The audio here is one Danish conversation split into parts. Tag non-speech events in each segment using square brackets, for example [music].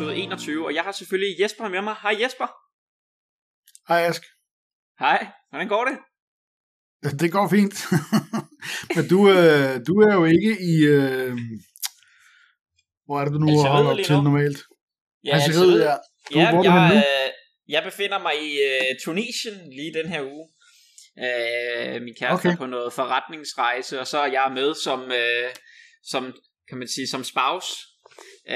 episode 21, og jeg har selvfølgelig Jesper med mig. Hej Jesper. Hej Ask. Hej, hvordan går det? Det går fint. [laughs] Men du, øh, du er jo ikke i... Øh, hvor er det, du nu Algeriet holder op til nu? normalt? Ja, Algeriet, ja. Du, ja, hvor er jeg, øh, jeg befinder mig i uh, Tunesien lige den her uge. Uh, min kæreste Okay. er på noget forretningsrejse, og så er jeg med som, uh, som kan man sige, som spouse.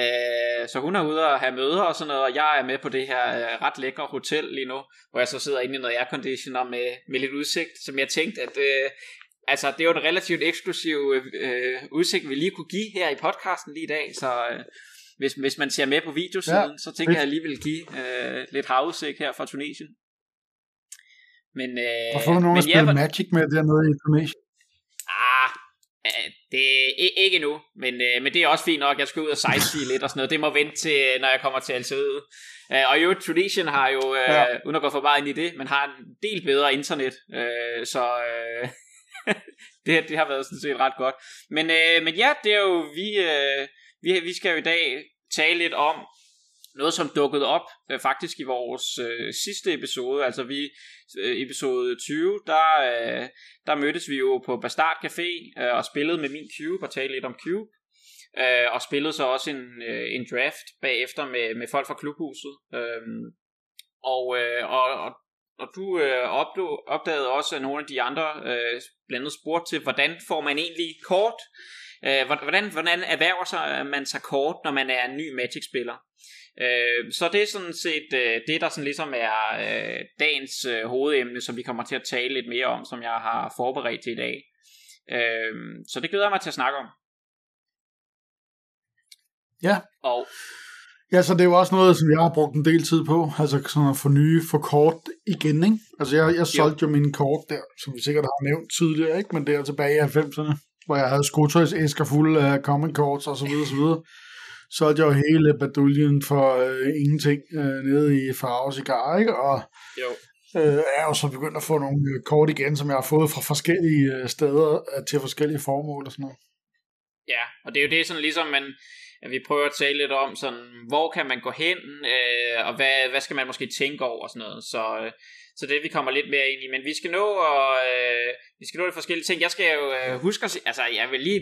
Uh, så hun er ude og have møder og sådan noget, og jeg er med på det her uh, ret lækre hotel lige nu, hvor jeg så sidder inde i noget airconditioner med, med lidt udsigt, som jeg tænkte, at uh, altså, det er jo en relativt eksklusiv uh, udsigt, vi lige kunne give her i podcasten lige i dag, så uh, hvis, hvis man ser med på videosiden, ja, så tænker fedt. jeg lige vil give uh, lidt havudsigt her fra Tunesien. Men, Og får du nogen men at spille hvor- Magic med dernede i Tunesien? Ah, øh, det er ikke nu, men, øh, men det er også fint nok. Jeg skal ud og sightsee lidt og sådan noget. Det må vente til, øh, når jeg kommer til Algeriet. Øh, og jo, Tunesien har jo, øh, Ja. uden at gå for meget ind i det, men har en del bedre internet. Øh, så øh, [laughs] det, det har været sådan set ret godt. Men, øh, men ja, det er jo, vi, øh, vi, vi skal jo i dag tale lidt om noget, som dukkede op øh, faktisk i vores øh, sidste episode, altså vi øh, episode 20, der, øh, der mødtes vi jo på Bastard Café øh, og spillede med min Cube og talte lidt om Cube. Øh, og spillede så også en, øh, en draft bagefter med, med folk fra klubhuset. Øh, og, øh, og, og, og du øh, opdagede, opdagede også, at nogle af de andre øh, blandt andet spurgte til, hvordan får man egentlig kort? Øh, hvordan, hvordan erhverver sig øh, man sig kort, når man er en ny Magic-spiller? Øh, så det er sådan set øh, det, der sådan ligesom er øh, dagens øh, hovedemne, som vi kommer til at tale lidt mere om, som jeg har forberedt til i dag. Øh, så det glæder jeg mig til at snakke om. Ja. Og Ja, så det er jo også noget, som jeg har brugt en del tid på. Altså sådan at få nye for kort igen, ikke? Altså jeg, jeg solgte jo mine kort der, som vi sikkert har nævnt tidligere, ikke? Men der tilbage i 90'erne, hvor jeg havde skotøjsæsker fulde af common cards og så videre, så videre. Solgte jeg jo hele baduljen for øh, ingenting øh, nede i Farve Cigar, ikke? Og jo, øh, er jo så begyndt at få nogle øh, kort igen, som jeg har fået fra forskellige øh, steder øh, til forskellige formål og sådan noget. Ja, og det er jo det sådan ligesom man at vi prøver at tale lidt om sådan hvor kan man gå hen øh, og hvad, hvad skal man måske tænke over og sådan noget. Så øh, så det vi kommer lidt mere ind i, men vi skal nå og øh, vi skal nå de forskellige ting. Jeg skal jo øh, huske at altså jeg vil lige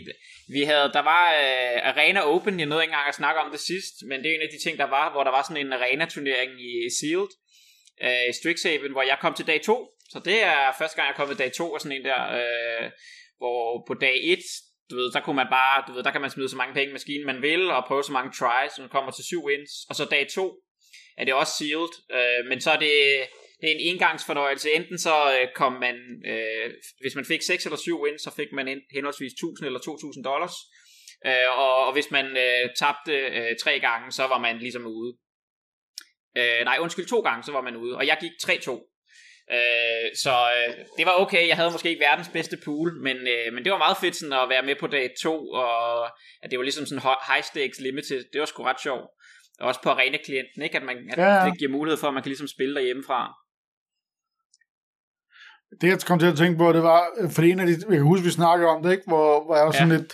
vi havde der var øh, Arena Open, jeg nåede ikke engang at snakke om det sidst, men det er en af de ting der var, hvor der var sådan en arena turnering i Sealed øh, i Strixhaven, hvor jeg kom til dag 2. Så det er første gang jeg er kommet dag 2 og sådan en der øh, hvor på dag 1 du ved, der kunne man bare, du ved, der kan man smide så mange penge i maskinen, man vil, og prøve så mange tries, som man kommer til syv wins, og så dag to er det også sealed, øh, men så er det, det er en engangsfornøjelse, enten så øh, kom man, øh, hvis man fik 6 eller 7 wins, så fik man en, henholdsvis 1000 eller 2000 dollars, øh, og, og hvis man øh, tabte øh, tre gange, så var man ligesom ude. Øh, nej, undskyld, to gange, så var man ude, og jeg gik 3-2. Øh, så øh, det var okay, jeg havde måske ikke verdens bedste pool, men, øh, men det var meget fedt sådan at være med på dag 2, og at det var ligesom sådan high stakes limited, det var sgu ret sjovt. Og også på arena-klienten, ikke? At, man, at Ja, ja. det giver mulighed for, at man kan ligesom spille derhjemmefra. Det jeg kom til at tænke på, det var, øh, fordi en af de, jeg kan huske, vi snakkede om det, ikke? Hvor, hvor jeg var sådan Ja. lidt,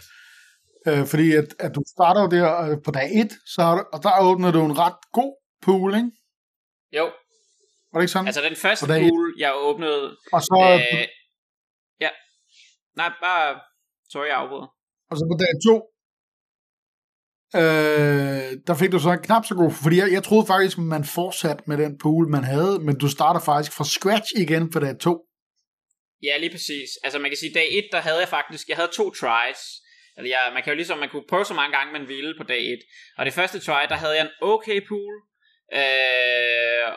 øh, fordi at, at du starter jo der øh, på dag 1, så, har du- og der åbnede du en ret god pool, ikke? Jo, Var det ikke sådan? altså den første dag et. pool, jeg åbnede... og, så, Øh, ja, nej, bare... Sorry, jeg afbryder. og så på dag 2, øh, der fik du så en knap så god, fordi jeg, jeg troede faktisk, man fortsatte med den pool, man havde, men du starter faktisk fra scratch igen på dag 2. Ja, lige præcis. Altså man kan sige, dag 1, der havde jeg faktisk, jeg havde to tries. Altså jeg, man kan jo ligesom, man kunne prøve så mange gange, man ville på dag 1. Og det første try, der havde jeg en okay pool. Øh,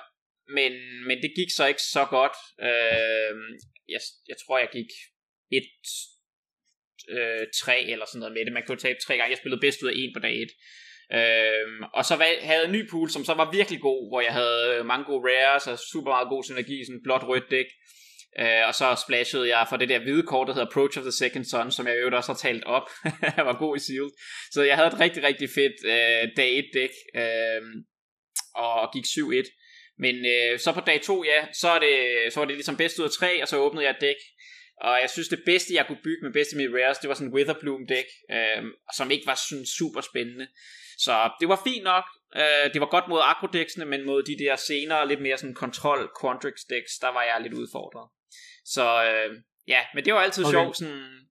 men, men det gik så ikke så godt. Øh, jeg, jeg tror, jeg gik 1 øh, 3 eller sådan noget med det. Man kunne tabe tre gange. Jeg spillede bedst ud af en på dag 1. Øhm, og så valg, havde jeg en ny pool, som så var virkelig god, hvor jeg havde mange gode rares og super meget god synergi, sådan blot blåt rødt dæk. Øh, og så splashede jeg for det der hvide kort, der hedder Approach of the Second Sun, som jeg i øvrigt også har talt op. [laughs] jeg var god i sealed. Så jeg havde et rigtig, rigtig fedt øh, dag 1 dæk, øh, og gik 7-1. Men øh, så på dag 2, ja, så, er det, så var det ligesom bedst ud af 3, og så åbnede jeg et dæk. Og jeg synes, det bedste, jeg kunne bygge med bedste mit rares, det var sådan en Witherbloom dæk, øh, som ikke var sådan super spændende. Så det var fint nok, Øh, det var godt mod akrodæksene, men mod de der senere, lidt mere sådan kontrol Quantrix decks, der var jeg lidt udfordret. Så øh, ja, men det var altid okay. sjovt sådan,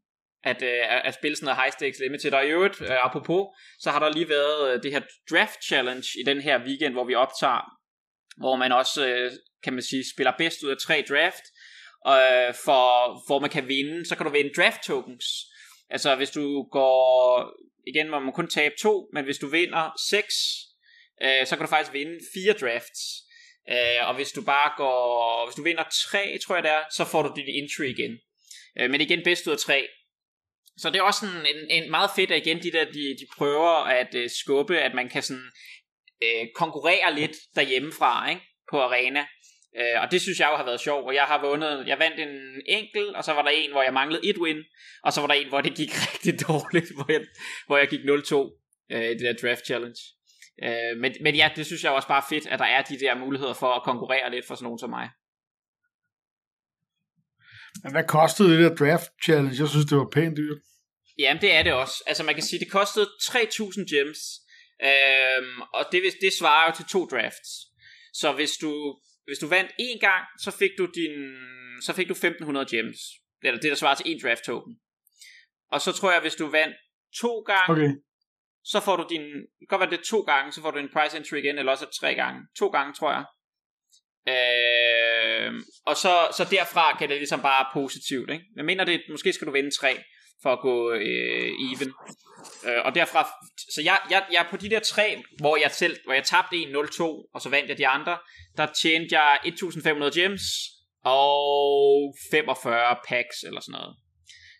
at, øh, at spille sådan noget high stakes limited. Og i øvrigt, øh, apropos, så har der lige været øh, det her draft challenge i den her weekend, hvor vi optager, hvor man også, øh, kan man sige, spiller bedst ud af tre draft, øh, for, hvor man kan vinde, så kan du vinde draft tokens. Altså hvis du går, igen må man kun tabe to, men hvis du vinder seks, øh, så kan du faktisk vinde fire drafts. Øh, og hvis du bare går, hvis du vinder 3, tror jeg det er, så får du dit entry igen. Øh, men igen bedst ud af 3. Så det er også sådan en, en meget fedt, at igen de der, de, de prøver at øh, skubbe, at man kan sådan øh, konkurrere lidt derhjemmefra, ikke? På arena. Øh, og det synes jeg jo har været sjovt, og jeg har vundet, jeg vandt en enkel, og så var der en, hvor jeg manglede et win, og så var der en, hvor det gik [laughs] rigtig dårligt, hvor jeg, hvor jeg gik 0-2 uh, øh, i det der draft challenge. Uh, men, men ja, det synes jeg også bare fedt, at der er de der muligheder for at konkurrere lidt for sådan nogen som mig. Men hvad kostede det der draft challenge? Jeg synes, det var pænt dyrt. Jamen, det er det også. Altså, man kan sige, det kostede 3.000 gems. Øhm, og det, det svarer jo til to drafts. Så hvis du, hvis du vandt én gang, så fik du din, så fik du 1.500 gems. Eller det, der svarer til en draft token. Og så tror jeg, hvis du vandt to gange, okay så får du din, det kan godt være det to gange, så får du en price entry igen, eller også tre gange. To gange, tror jeg. Øh, og så, så derfra kan det ligesom bare positivt. Ikke? Jeg mener, det, måske skal du vinde tre for at gå øh, even. Øh, og derfra, så jeg, jeg, jeg på de der tre, hvor jeg selv, hvor jeg tabte 1-0-2, og så vandt jeg de andre, der tjente jeg 1500 gems, og 45 packs eller sådan noget.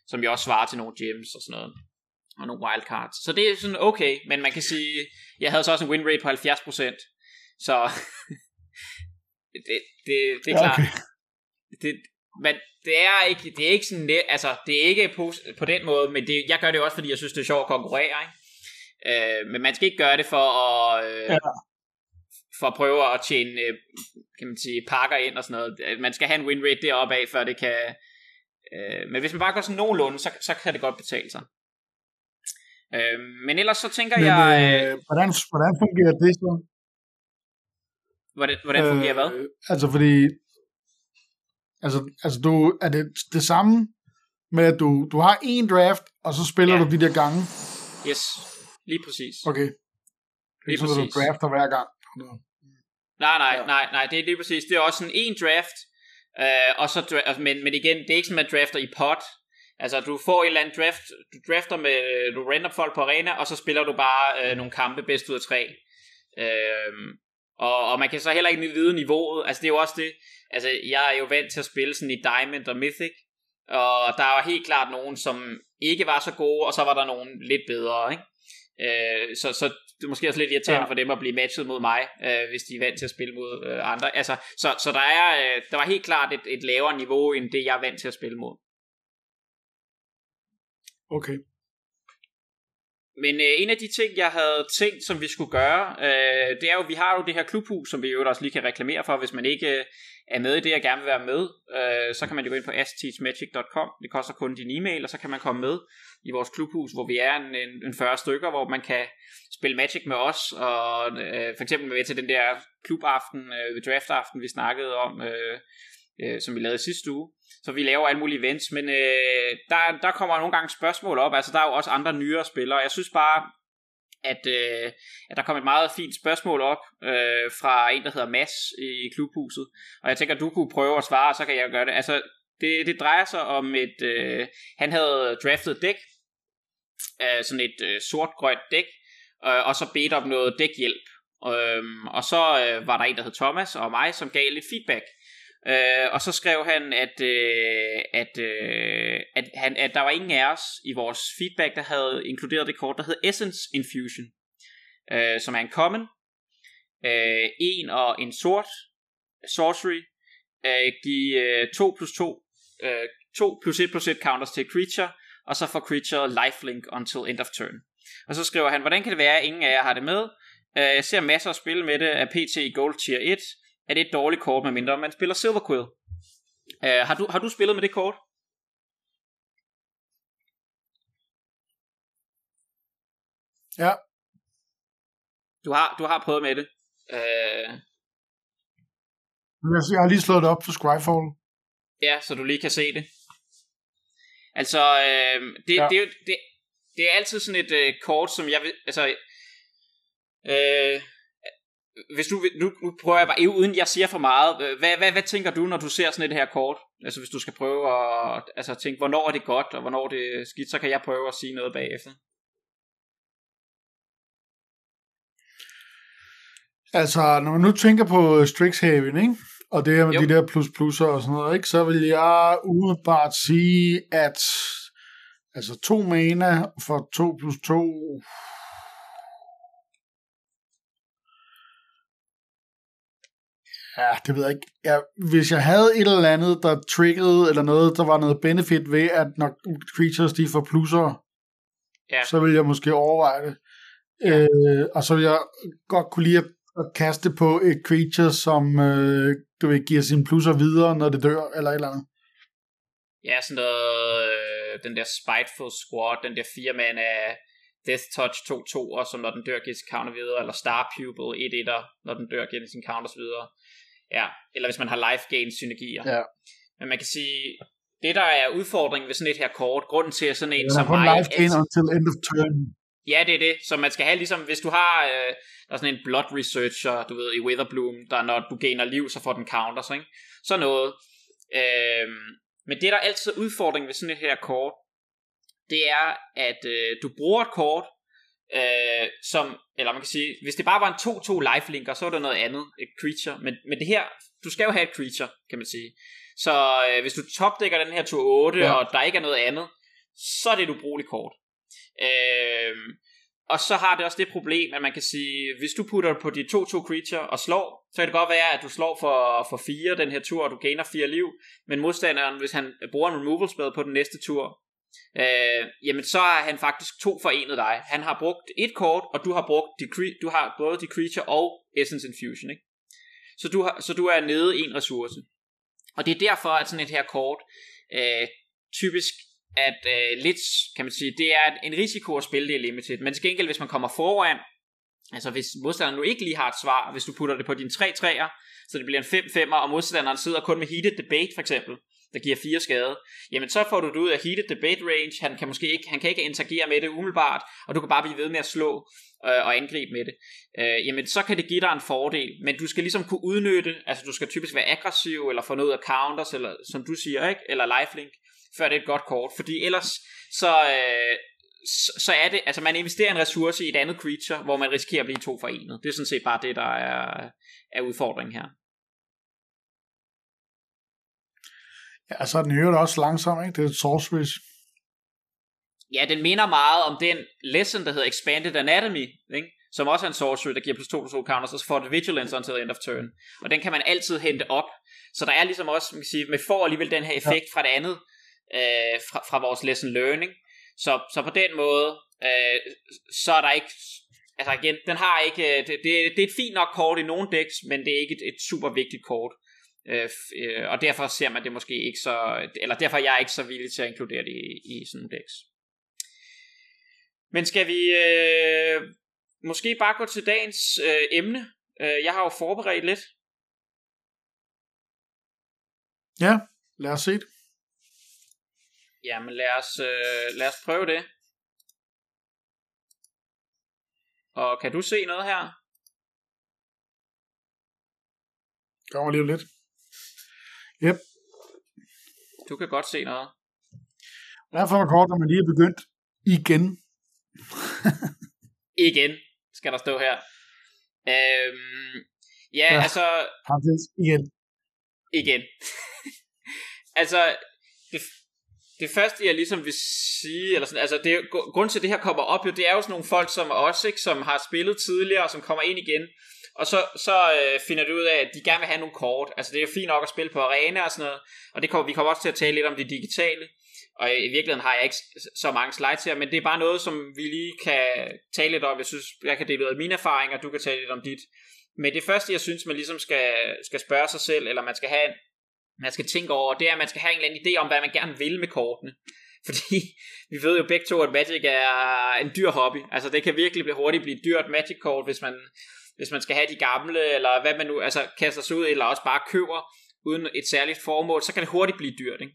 Som jeg også svarer til nogle gems og sådan noget. Og nogle wildcards. Så det er sådan okay, men man kan sige, jeg havde så også en win rate på 70%. Så [laughs] det, det, det er klart. Okay. Det, men det er ikke, det er ikke sådan, det, altså, det er ikke på, på den måde, men det, jeg gør det også, fordi jeg synes, det er sjovt at konkurrere, ikke? Øh, men man skal ikke gøre det for at, øh, ja. for at prøve at tjene, øh, kan man sige, pakker ind og sådan noget. Man skal have en win rate deroppe af, før det kan, øh, men hvis man bare går sådan nogenlunde, så, så kan det godt betale sig. Øh, men ellers så tænker men, jeg... Øh, hvordan, hvordan fungerer det så? Hvordan, hvordan fungerer øh, hvad? Altså fordi, altså, altså du, er det det samme med, at du, du har en draft, og så spiller ja. du de der gange? Yes, lige præcis. Okay. Lige så, præcis. du drafter hver gang? Nej, nej, ja. nej, nej, det er lige præcis. Det er også sådan en draft, øh, og så, altså, men, men igen, det er ikke sådan, man drafter i pot. Altså, du får en eller anden draft, du drafter med, du random folk på arena, og så spiller du bare øh, nogle kampe bedst ud af tre. Øh, og, og man kan så heller ikke vide niveauet. Altså det er jo også det. Altså jeg er jo vant til at spille sådan i Diamond og Mythic. Og der var helt klart nogen, som ikke var så gode, og så var der nogen lidt bedre, ikke? Øh, så, så det er måske også lidt irriterende ja. for dem at blive matchet mod mig, øh, hvis de er vant til at spille mod øh, andre. Altså, så, så der, er, øh, der var helt klart et, et lavere niveau, end det jeg er vant til at spille mod. Okay. Men øh, en af de ting, jeg havde tænkt, som vi skulle gøre, øh, det er jo, vi har jo det her klubhus, som vi jo også lige kan reklamere for, hvis man ikke øh, er med i det og gerne vil være med, øh, så kan man jo gå ind på asteachmagic.com, det koster kun din e-mail, og så kan man komme med i vores klubhus, hvor vi er en, en, en 40 stykker, hvor man kan spille Magic med os, og øh, for eksempel med til den der klubaften, øh, draftaften, vi snakkede om, øh, øh, som vi lavede sidste uge. Så vi laver alle mulige events, men øh, der, der kommer nogle gange spørgsmål op. Altså der er jo også andre nyere spillere. Jeg synes bare, at, øh, at der kom et meget fint spørgsmål op øh, fra en, der hedder Mass i klubhuset. Og jeg tænker, at du kunne prøve at svare, så kan jeg gøre det. Altså, det, det drejer sig om et... Øh, han havde draftet dæk, øh, sådan et øh, sort-grønt dæk, øh, og så bedt om noget dækhjælp. Øh, og så øh, var der en, der hed Thomas og mig, som gav lidt feedback. Øh, og så skrev han, at, øh, at, øh, at, han, at der var ingen af os i vores feedback, der havde inkluderet det kort, der hed Essence Infusion, øh, som er en common, øh, en og en sort, sorcery, øh, give øh, 2 plus 2, øh, 2 plus 1 plus 1 counters til creature, og så får creature lifelink until end of turn. Og så skriver han, hvordan kan det være, at ingen af jer har det med? Øh, jeg ser masser af spil med det af PT i Gold Tier 1, er det et dårligt kort, medmindre man spiller Silver Quill. Uh, har, du, har du spillet med det kort? Ja. Du har, du har prøvet med det. Øh... Jeg har lige slået det op for Scryfall. Ja, så du lige kan se det. Altså, øh, det, ja. det, det, det, det er altid sådan et øh, kort, som jeg vil, altså, øh, hvis du, nu, nu prøver jeg bare, uden jeg siger for meget, hvad, hvad, hvad tænker du, når du ser sådan et her kort? Altså hvis du skal prøve at altså, tænke, hvornår er det godt, og hvornår er det skidt, så kan jeg prøve at sige noget bagefter. Altså, når man nu tænker på Strixhaven, ikke? og det her med jo. de der plus plusser og sådan noget, ikke? så vil jeg umiddelbart sige, at altså to mana for 2 plus 2 Ja, det ved jeg ikke. Ja, hvis jeg havde et eller andet, der triggede, eller noget, der var noget benefit ved, at når creatures de får plusser, ja. så vil jeg måske overveje det. Ja. Øh, og så vil jeg godt kunne lide at, at kaste på et creature, som øh, du vil give sine plusser videre, når det dør, eller et eller andet. Ja, sådan noget, øh, den der Spiteful Squad, den der fire man af Death Touch 2-2, og som når den dør giver sin counter videre, eller Star Pupil 1-1'er, når den dør giver sin counters videre. Ja, eller hvis man har life gain synergier. Ja. Men man kan sige, det der er udfordringen ved sådan et her kort, grunden til at sådan en ja, som mig... life gain until end of turn. Ja, det er det. Så man skal have ligesom, hvis du har, øh, der er sådan en blood researcher, du ved, i Witherbloom, der når du gainer liv, så får den counters, ikke? Så noget. Øh, men det der er altid udfordring ved sådan et her kort, det er, at øh, du bruger et kort, øh, som, eller man kan sige, hvis det bare var en 2-2 lifelinker, så er det noget andet, et creature, men, men det her, du skal jo have et creature, kan man sige. Så øh, hvis du topdækker den her tur 8, ja. og der ikke er noget andet, så er det et ubrugeligt kort. Øh, og så har det også det problem, at man kan sige, hvis du putter på de 2-2 creature og slår, så kan det godt være, at du slår for, for 4 den her tur, og du gainer 4 liv, men modstanderen, hvis han bruger en removal spell på den næste tur, øh, jamen så er han faktisk to forenet dig. Han har brugt et kort, og du har brugt de, du har både de creature og essence infusion, ikke? Så du, har, så du er nede en ressource. Og det er derfor, at sådan et her kort øh, typisk at øh, lidt, kan man sige, det er en risiko at spille det i limited. Men til gengæld, hvis man kommer foran, altså hvis modstanderen nu ikke lige har et svar, hvis du putter det på dine 3 træer, så det bliver en 5-5'er, og modstanderen sidder kun med heated debate for eksempel, der giver fire skade, jamen så får du det ud af heated debate range, han kan måske ikke, han kan ikke interagere med det umiddelbart, og du kan bare blive ved med at slå øh, og angribe med det, øh, jamen så kan det give dig en fordel, men du skal ligesom kunne udnytte, altså du skal typisk være aggressiv, eller få noget af counters, eller som du siger, ikke? eller lifelink, før det er et godt kort, fordi ellers så, øh, så, så er det, altså man investerer en ressource i et andet creature, hvor man risikerer at blive to forenet. Det er sådan set bare det, der er, er udfordringen her. Ja, så er den hører også langsom, ikke? Det er sorcery. Ja, den minder meget om den lesson, der hedder Expanded Anatomy, ikke? som også er en sorcery, der giver plus 2 plus 2 counters, og så får det vigilance until end of turn. Og den kan man altid hente op. Så der er ligesom også, man kan sige, med får alligevel den her effekt ja. fra det andet, øh, fra, fra vores lesson learning. Så, så på den måde, øh, så er der ikke, altså igen, den har ikke, øh, det, det, det er et fint nok kort i nogle decks, men det er ikke et, et super vigtigt kort. Øh, øh, og derfor ser man det måske ikke så, eller derfor er jeg ikke så villig til at inkludere det i, i sådan nogle decks. Men skal vi øh, måske bare gå til dagens øh, emne? Øh, jeg har jo forberedt lidt. Ja, lad os se det. Jamen lad os, øh, lad os prøve det. Og kan du se noget her? Kommer lige lidt. Yep. Du kan godt se noget. Derfor er kort, når man lige er begyndt igen. [laughs] igen, skal der stå her. Øhm, ja, ja, altså... Igen. Igen. [laughs] altså, det, det første, jeg ligesom vil sige, eller sådan, altså det, grund til, at det her kommer op, jo, det er jo sådan nogle folk som os, ikke, som har spillet tidligere, og som kommer ind igen, og så, så øh, finder du ud af, at de gerne vil have nogle kort. Altså det er jo fint nok at spille på arena og sådan noget, og det kommer, vi kommer også til at tale lidt om det digitale, og i virkeligheden har jeg ikke så mange slides her, men det er bare noget, som vi lige kan tale lidt om. Jeg synes, jeg kan dele ud af mine erfaringer, du kan tale lidt om dit. Men det første, jeg synes, man ligesom skal, skal spørge sig selv, eller man skal have man skal tænke over, det er, at man skal have en eller anden idé om, hvad man gerne vil med kortene. [laughs] Fordi vi ved jo begge to, at Magic er en dyr hobby. Altså det kan virkelig blive hurtigt blive dyrt Magic kort, hvis man, hvis man skal have de gamle, eller hvad man nu altså, kaster sig ud, eller også bare køber uden et særligt formål, så kan det hurtigt blive dyrt. Ikke?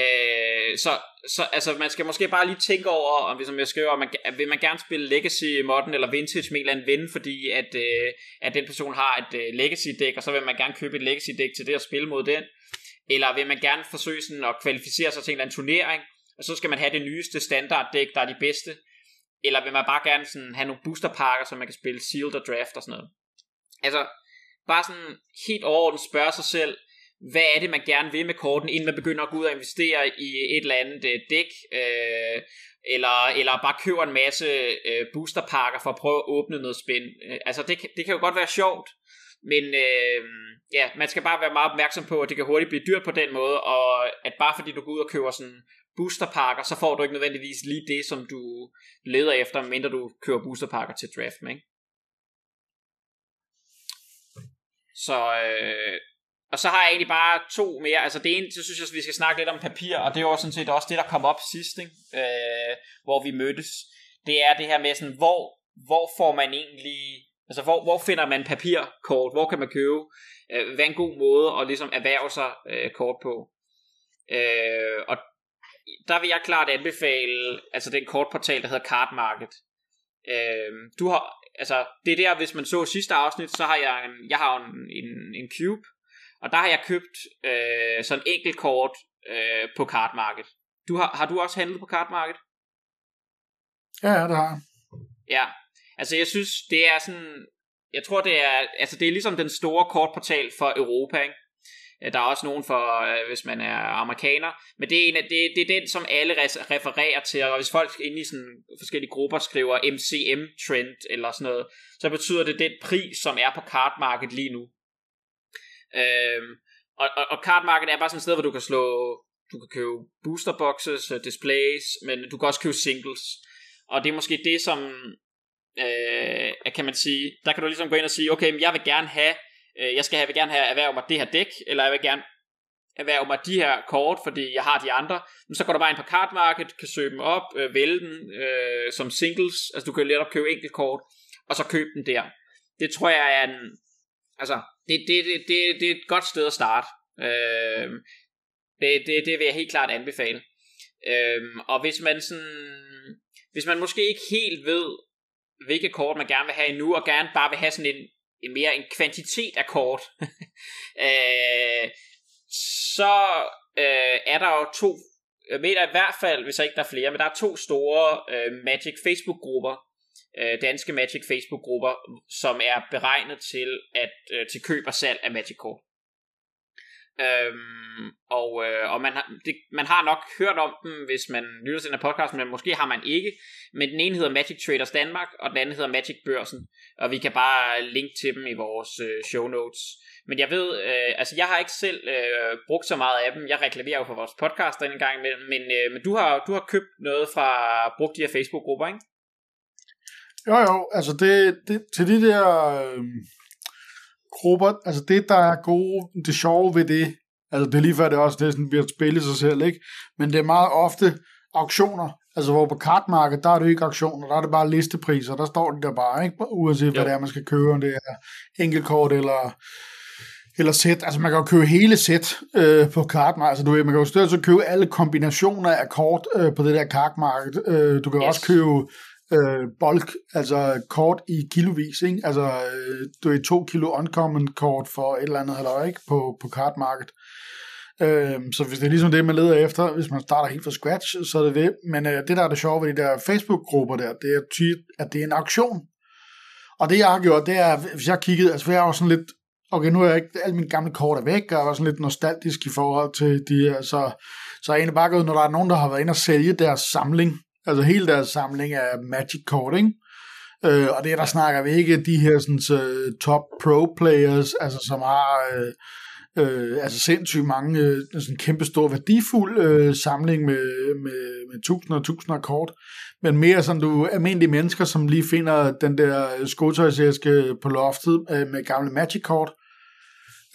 Øh, så, så altså, man skal måske bare lige tænke over, om som jeg skriver, man, vil man gerne spille Legacy modden eller Vintage med en eller anden ven, fordi at, øh, at den person har et øh, Legacy dæk, og så vil man gerne købe et Legacy dæk til det at spille mod den. Eller vil man gerne forsøge sådan at kvalificere sig til en eller anden turnering, og så skal man have det nyeste standarddæk, der er de bedste. Eller vil man bare gerne sådan have nogle boosterpakker, så man kan spille Sealed og Draft og sådan noget. Altså, bare sådan helt overordnet spørge sig selv, hvad er det, man gerne vil med korten, inden man begynder at gå ud og investere i et eller andet øh, dæk, øh, eller, eller bare køber en masse øh, boosterpakker for at prøve at åbne noget spænd. Øh, altså, det, det kan jo godt være sjovt, men øh, ja, man skal bare være meget opmærksom på, at det kan hurtigt blive dyrt på den måde, og at bare fordi du går ud og køber sådan boosterpakker, så får du ikke nødvendigvis lige det, som du leder efter, mindre du kører boosterpakker til draft. Ikke? Så øh, og så har jeg egentlig bare to mere. Altså det ene, så synes jeg, at vi skal snakke lidt om papir, og det er jo sådan set også det, der kom op sidst, ikke? Øh, hvor vi mødtes. Det er det her med sådan, hvor, hvor får man egentlig, altså hvor, hvor finder man papirkort? Hvor kan man købe? Øh, hvad er en god måde at ligesom erhverve sig øh, kort på? Øh, og der vil jeg klart anbefale, altså den kortportal, der hedder Card Market. Øh, du har, altså det er der, hvis man så sidste afsnit, så har jeg en, jeg har en, en, en cube, og der har jeg købt øh, sådan en enkelt kort øh, på Cardmarket. Du har, har du også handlet på Cardmarket? Ja, ja, det har Ja, altså jeg synes, det er sådan, jeg tror det er, altså det er ligesom den store kortportal for Europa, ikke? Øh, der er også nogen for, øh, hvis man er amerikaner, men det er, en, det, det er den, som alle refererer til, og hvis folk inde i sådan forskellige grupper skriver MCM trend eller sådan noget, så betyder det den pris, som er på kartmarkedet lige nu. Øhm, og, og, og kartmarkedet er bare sådan et sted, hvor du kan slå, du kan købe boosterboxes, boxes, displays, men du kan også købe singles. Og det er måske det, som, øh, kan man sige, der kan du ligesom gå ind og sige, okay, men jeg vil gerne have, øh, jeg skal have, jeg vil gerne have erhverv mig det her dæk, eller jeg vil gerne erhverve mig de her kort, fordi jeg har de andre, men så går du bare ind på card market, kan søge dem op, øh, vælge dem øh, som singles, altså du kan jo let op købe enkelt kort, og så købe dem der. Det tror jeg er en, altså, det, det, det, det, det er et godt sted at starte. Øh, det, det, det vil jeg helt klart anbefale. Øh, og hvis man sådan, hvis man måske ikke helt ved, hvilke kort man gerne vil have nu, og gerne bare vil have sådan en mere en kvantitet af kort, [laughs] øh, så øh, er der jo to, jeg mener i hvert fald, hvis ikke der er flere, men der er to store øh, Magic Facebook-grupper, øh, danske Magic Facebook-grupper, som er beregnet til at øh, til køb og salg af Magic kort. Øhm, og øh, og man, har, det, man har nok hørt om dem, hvis man lytter til den her podcast, men måske har man ikke. Men den ene hedder Magic Traders Danmark, og den anden hedder Magic Børsen. Og vi kan bare linke til dem i vores øh, show notes. Men jeg ved, øh, altså jeg har ikke selv øh, brugt så meget af dem. Jeg reklamerer jo for vores podcast en gang imellem, men, øh, men du, har, du har købt noget fra brugt de her Facebook-grupper, ikke? Jo, jo, altså det, det til de der øh, grupper, altså det, der er gode, det sjove ved det, altså det er lige før det også er vi har spillet sig selv, ikke? Men det er meget ofte auktioner, altså hvor på kartmarkedet, der er det ikke auktioner, der er det bare listepriser, der står det der bare, ikke? Uanset jo. hvad det er, man skal købe, om det er enkeltkort eller eller sæt, altså man kan jo købe hele sæt øh, på kartmarkedet, altså du ved, man kan jo stort set købe alle kombinationer af kort øh, på det der kartmarked, øh, du kan yes. også købe øh, bulk, altså kort i kilovis, ikke? Altså, øh, du er to kilo uncommon kort for et eller andet, eller ikke, på, på kartmarkedet. Øh, så hvis det er ligesom det, man leder efter, hvis man starter helt fra scratch, så er det det. Men øh, det, der er det sjove ved de der Facebook-grupper der, det er tit, at det er en auktion. Og det, jeg har gjort, det er, hvis jeg kiggede, altså jeg er jo sådan lidt, okay, nu er jeg ikke, alle mine gamle kort er væk, og jeg er sådan lidt nostalgisk i forhold til de her, så, så er jeg egentlig bare gået, når der er nogen, der har været inde og sælge deres samling, Altså hele deres samling af Magic kort, ikke? Øh, og det der snakker vi ikke de her sådan, så, top pro players, altså som har øh, øh, altså sindssygt mange øh, sådan kæmpe stor værdifuld øh, samling med, med, med tusinder og tusinder af kort, men mere sådan du almindelige mennesker, som lige finder den der skotøjsæske på loftet øh, med gamle Magic kort,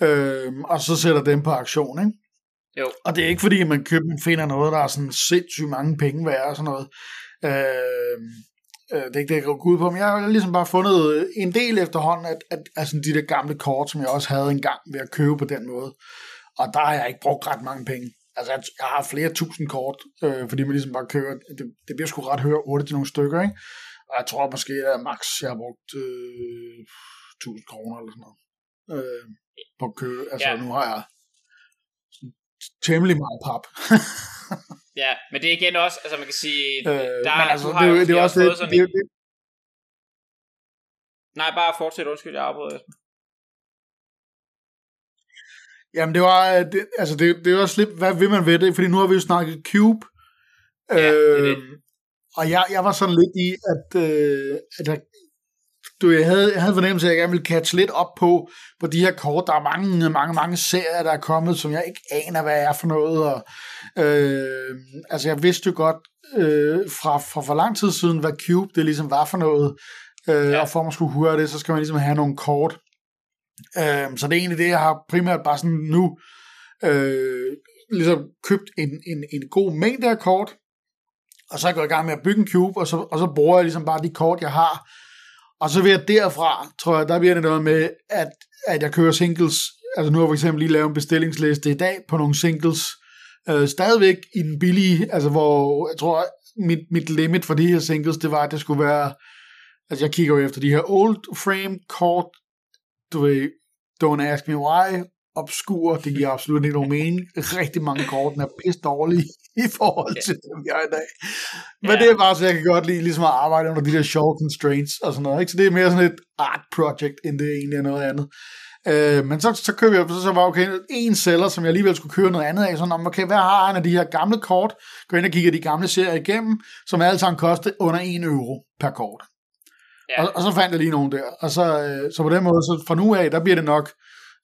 øh, og så sætter dem på aktion, ikke? Jo. Og det er ikke fordi, man køber, finder noget, der er sådan sindssygt mange penge værd og sådan noget. Øh, øh, det er ikke det, jeg går ud på, men jeg har ligesom bare fundet en del efterhånden af, af, af sådan de der gamle kort, som jeg også havde engang ved at købe på den måde. Og der har jeg ikke brugt ret mange penge. Altså, jeg, jeg har flere tusind kort, øh, fordi man ligesom bare kører, det, det bliver sgu ret høre hurtigt til nogle stykker, ikke? Og jeg tror måske, at max jeg har brugt øh, 1000 kroner eller sådan noget øh, på at købe. Altså, ja. nu har jeg temmelig meget pap. [laughs] ja, men det er igen også, altså man kan sige, øh, der men altså, du har det, er jo det er også det, fået sådan det, det, Nej, bare fortsæt, undskyld, jeg afbryder. Jamen det var, øh, det, altså det, det også lidt, hvad vil man ved det? Fordi nu har vi jo snakket Cube. Ja, det er det. Øhm, Og jeg, jeg var sådan lidt i, at, øh, at jeg, du, jeg, havde, jeg havde fornemmelse af, at jeg gerne ville catch lidt op på, på de her kort. Der er mange, mange, mange serier, der er kommet, som jeg ikke aner, hvad er for noget. Og, øh, altså jeg vidste jo godt øh, fra, fra for lang tid siden, hvad Cube det ligesom var for noget. Øh, Ja. Og for at man skulle høre det, så skal man ligesom have nogle kort. Øh, så det er egentlig det, jeg har primært bare sådan nu øh, ligesom købt en, en, en god mængde af kort, og så er jeg gået i gang med at bygge en cube, og så, og så bruger jeg ligesom bare de kort, jeg har. Og så vil jeg derfra, tror jeg, der bliver det noget med, at, at jeg kører singles. Altså nu har jeg for eksempel lige lavet en bestillingsliste i dag på nogle singles. Øh, stadigvæk i den billige, altså hvor jeg tror, mit, mit limit for de her singles, det var, at det skulle være, altså jeg kigger jo efter de her old frame kort, du ved, don't ask me why, obskur, det giver absolut ikke nogen mening. Rigtig mange kort, der er pisse dårlige i forhold til dem, jeg har i dag. Men Ja. det er bare så, jeg kan godt lide ligesom at arbejde under de der short constraints og sådan noget. Ikke? Så det er mere sådan et art project, end det egentlig er noget andet. Øh, men så, så køber jeg, så, så var okay, en sælger, som jeg alligevel skulle købe noget andet af, sådan om, okay, hvad har han af de her gamle kort? Gå ind og kigge de gamle serier igennem, som alle sammen koster under 1 euro per kort. Ja. Og, og så fandt jeg lige nogen der. Og så, øh, så på den måde, så fra nu af, der bliver det nok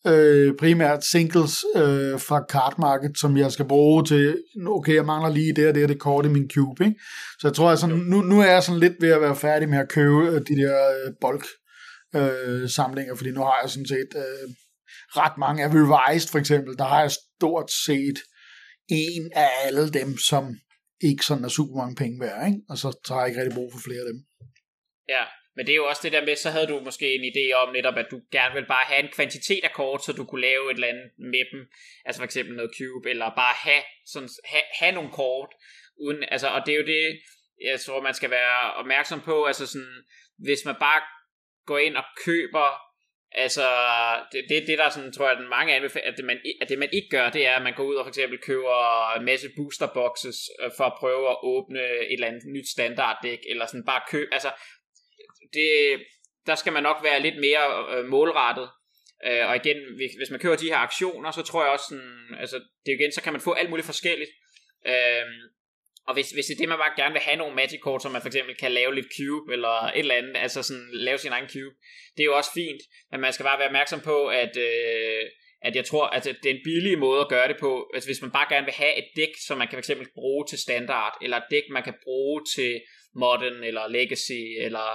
øh, primært singles øh, fra Card Market, som jeg skal bruge til, okay, jeg mangler lige det og det og det kort i min cube, ikke? Så jeg tror, sådan, nu, nu er jeg sådan lidt ved at være færdig med at købe øh, de der øh, bulk øh, samlinger, fordi nu har jeg sådan set øh, ret mange af Revised for eksempel, der har jeg stort set en af alle dem, som ikke sådan er super mange penge værd, ikke? og så, så har jeg ikke rigtig brug for flere af dem. Ja, men det er jo også det der med, så havde du måske en idé om netop, at du gerne vil bare have en kvantitet af kort, så du kunne lave et eller andet med dem, altså for eksempel noget cube, eller bare have, sådan, have, have nogle kort, uden, altså, og det er jo det, jeg tror, man skal være opmærksom på, altså sådan, hvis man bare går ind og køber, altså, det, det, det der sådan, tror jeg, den mange anbefaler, at det, man, at det man ikke gør, det er, at man går ud og for eksempel køber en masse booster boxes, øh, for at prøve at åbne et eller andet nyt standarddæk, eller sådan bare køb, altså, det, der skal man nok være lidt mere øh, målrettet. Øh, og igen, hvis, man kører de her aktioner, så tror jeg også sådan, altså det igen, så kan man få alt muligt forskelligt. Øh, og hvis, hvis det er det, man bare gerne vil have nogle magic kort, så man for eksempel kan lave lidt cube, eller et eller andet, altså sådan lave sin egen cube, det er jo også fint, men man skal bare være opmærksom på, at, øh, at jeg tror, at det er en billig måde at gøre det på, altså hvis man bare gerne vil have et dæk, som man kan for eksempel bruge til standard, eller et dæk, man kan bruge til modern, eller legacy, eller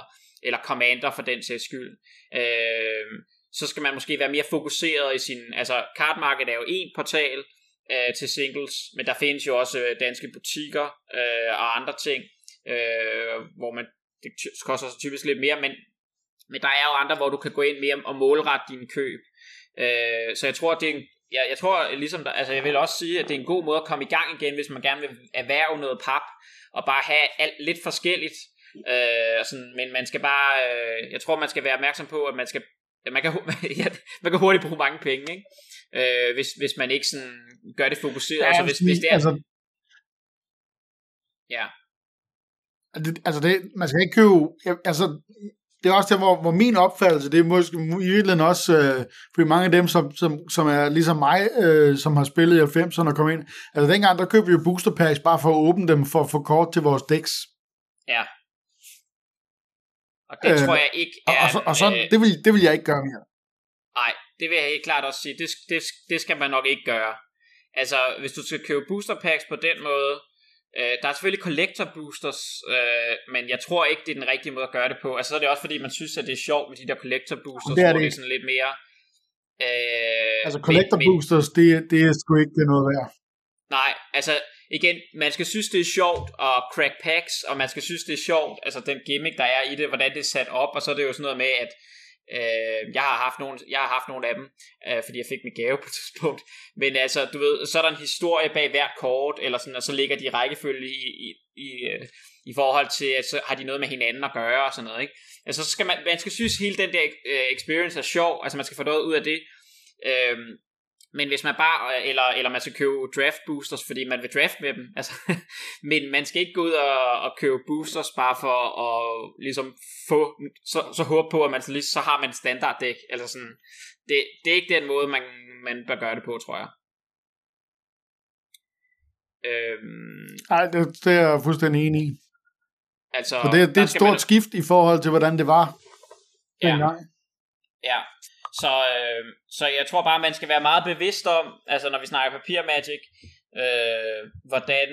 eller Commander for den sags skyld, øh, så skal man måske være mere fokuseret i sin, altså Card Market er jo en portal øh, til singles, men der findes jo også øh, danske butikker øh, og andre ting, øh, hvor man, det koster så typisk lidt mere, men, men der er jo andre, hvor du kan gå ind mere og målrette dine køb. Øh, så jeg tror, det er en, jeg, jeg tror ligesom, der, altså jeg vil også sige, at det er en god måde at komme i gang igen, hvis man gerne vil erhverve noget pap, og bare have alt lidt forskelligt, Øh, og sådan, men man skal bare, øh, jeg tror man skal være opmærksom på, at man skal, man kan, [laughs] ja, man kan hurtigt bruge mange penge, ikke? Øh, hvis, hvis man ikke sådan gør det fokuseret. Ja, altså, hvis, hvis det er, altså, ja, det, altså det, man skal ikke købe, altså, det er også der, hvor, hvor min opfattelse, det er måske i virkeligheden også, øh, fordi mange af dem, som, som, som er ligesom mig, øh, som har spillet i 90'erne og kom ind, altså dengang, der købte vi jo booster packs bare for at åbne dem, for at få kort til vores decks. ja. Og det øh, tror jeg ikke Og, er... og, så, og så, øh, det, vil, det vil jeg ikke gøre mere. Nej, det vil jeg helt klart også sige. Det, det, det skal man nok ikke gøre. Altså, hvis du skal købe booster packs på den måde, øh, der er selvfølgelig collector boosters, øh, men jeg tror ikke, det er den rigtige måde at gøre det på. Altså, så er det også fordi, man synes, at det er sjovt med de der collector boosters, Det er hvor det det er sådan lidt mere... Øh, Altså collector men, boosters, det, det er sgu ikke det er noget værd. Nej, altså igen, man skal synes, det er sjovt at crack packs, og man skal synes, det er sjovt, altså den gimmick, der er i det, hvordan det er sat op, og så er det jo sådan noget med, at øh, jeg, har haft nogle, jeg har haft nogle af dem, øh, fordi jeg fik min gave på et tidspunkt, men altså, du ved, så er der en historie bag hvert kort, eller sådan, og så ligger de i rækkefølge i, i, i, øh, i forhold til, at så har de noget med hinanden at gøre, og sådan noget, ikke? Altså, så skal man, man skal synes, hele den der øh, experience er sjov, altså man skal få noget ud af det, øh, men hvis man bare, eller, eller man skal købe draft boosters, fordi man vil draft med dem, altså, [laughs] men man skal ikke gå ud og, og købe boosters bare for at ligesom få, så, så håbe på, at man så, så har man et standard dæk, altså sådan, det, det er ikke den måde, man, man bør gøre det på, tror jeg. Øhm, Nej, det, det er jeg fuldstændig enig i. Altså, For det, det er et stort man... skift i forhold til, hvordan det var ja. Ja, så, øh, så jeg tror bare, man skal være meget bevidst om, altså når vi snakker papirmagic, øh, hvordan,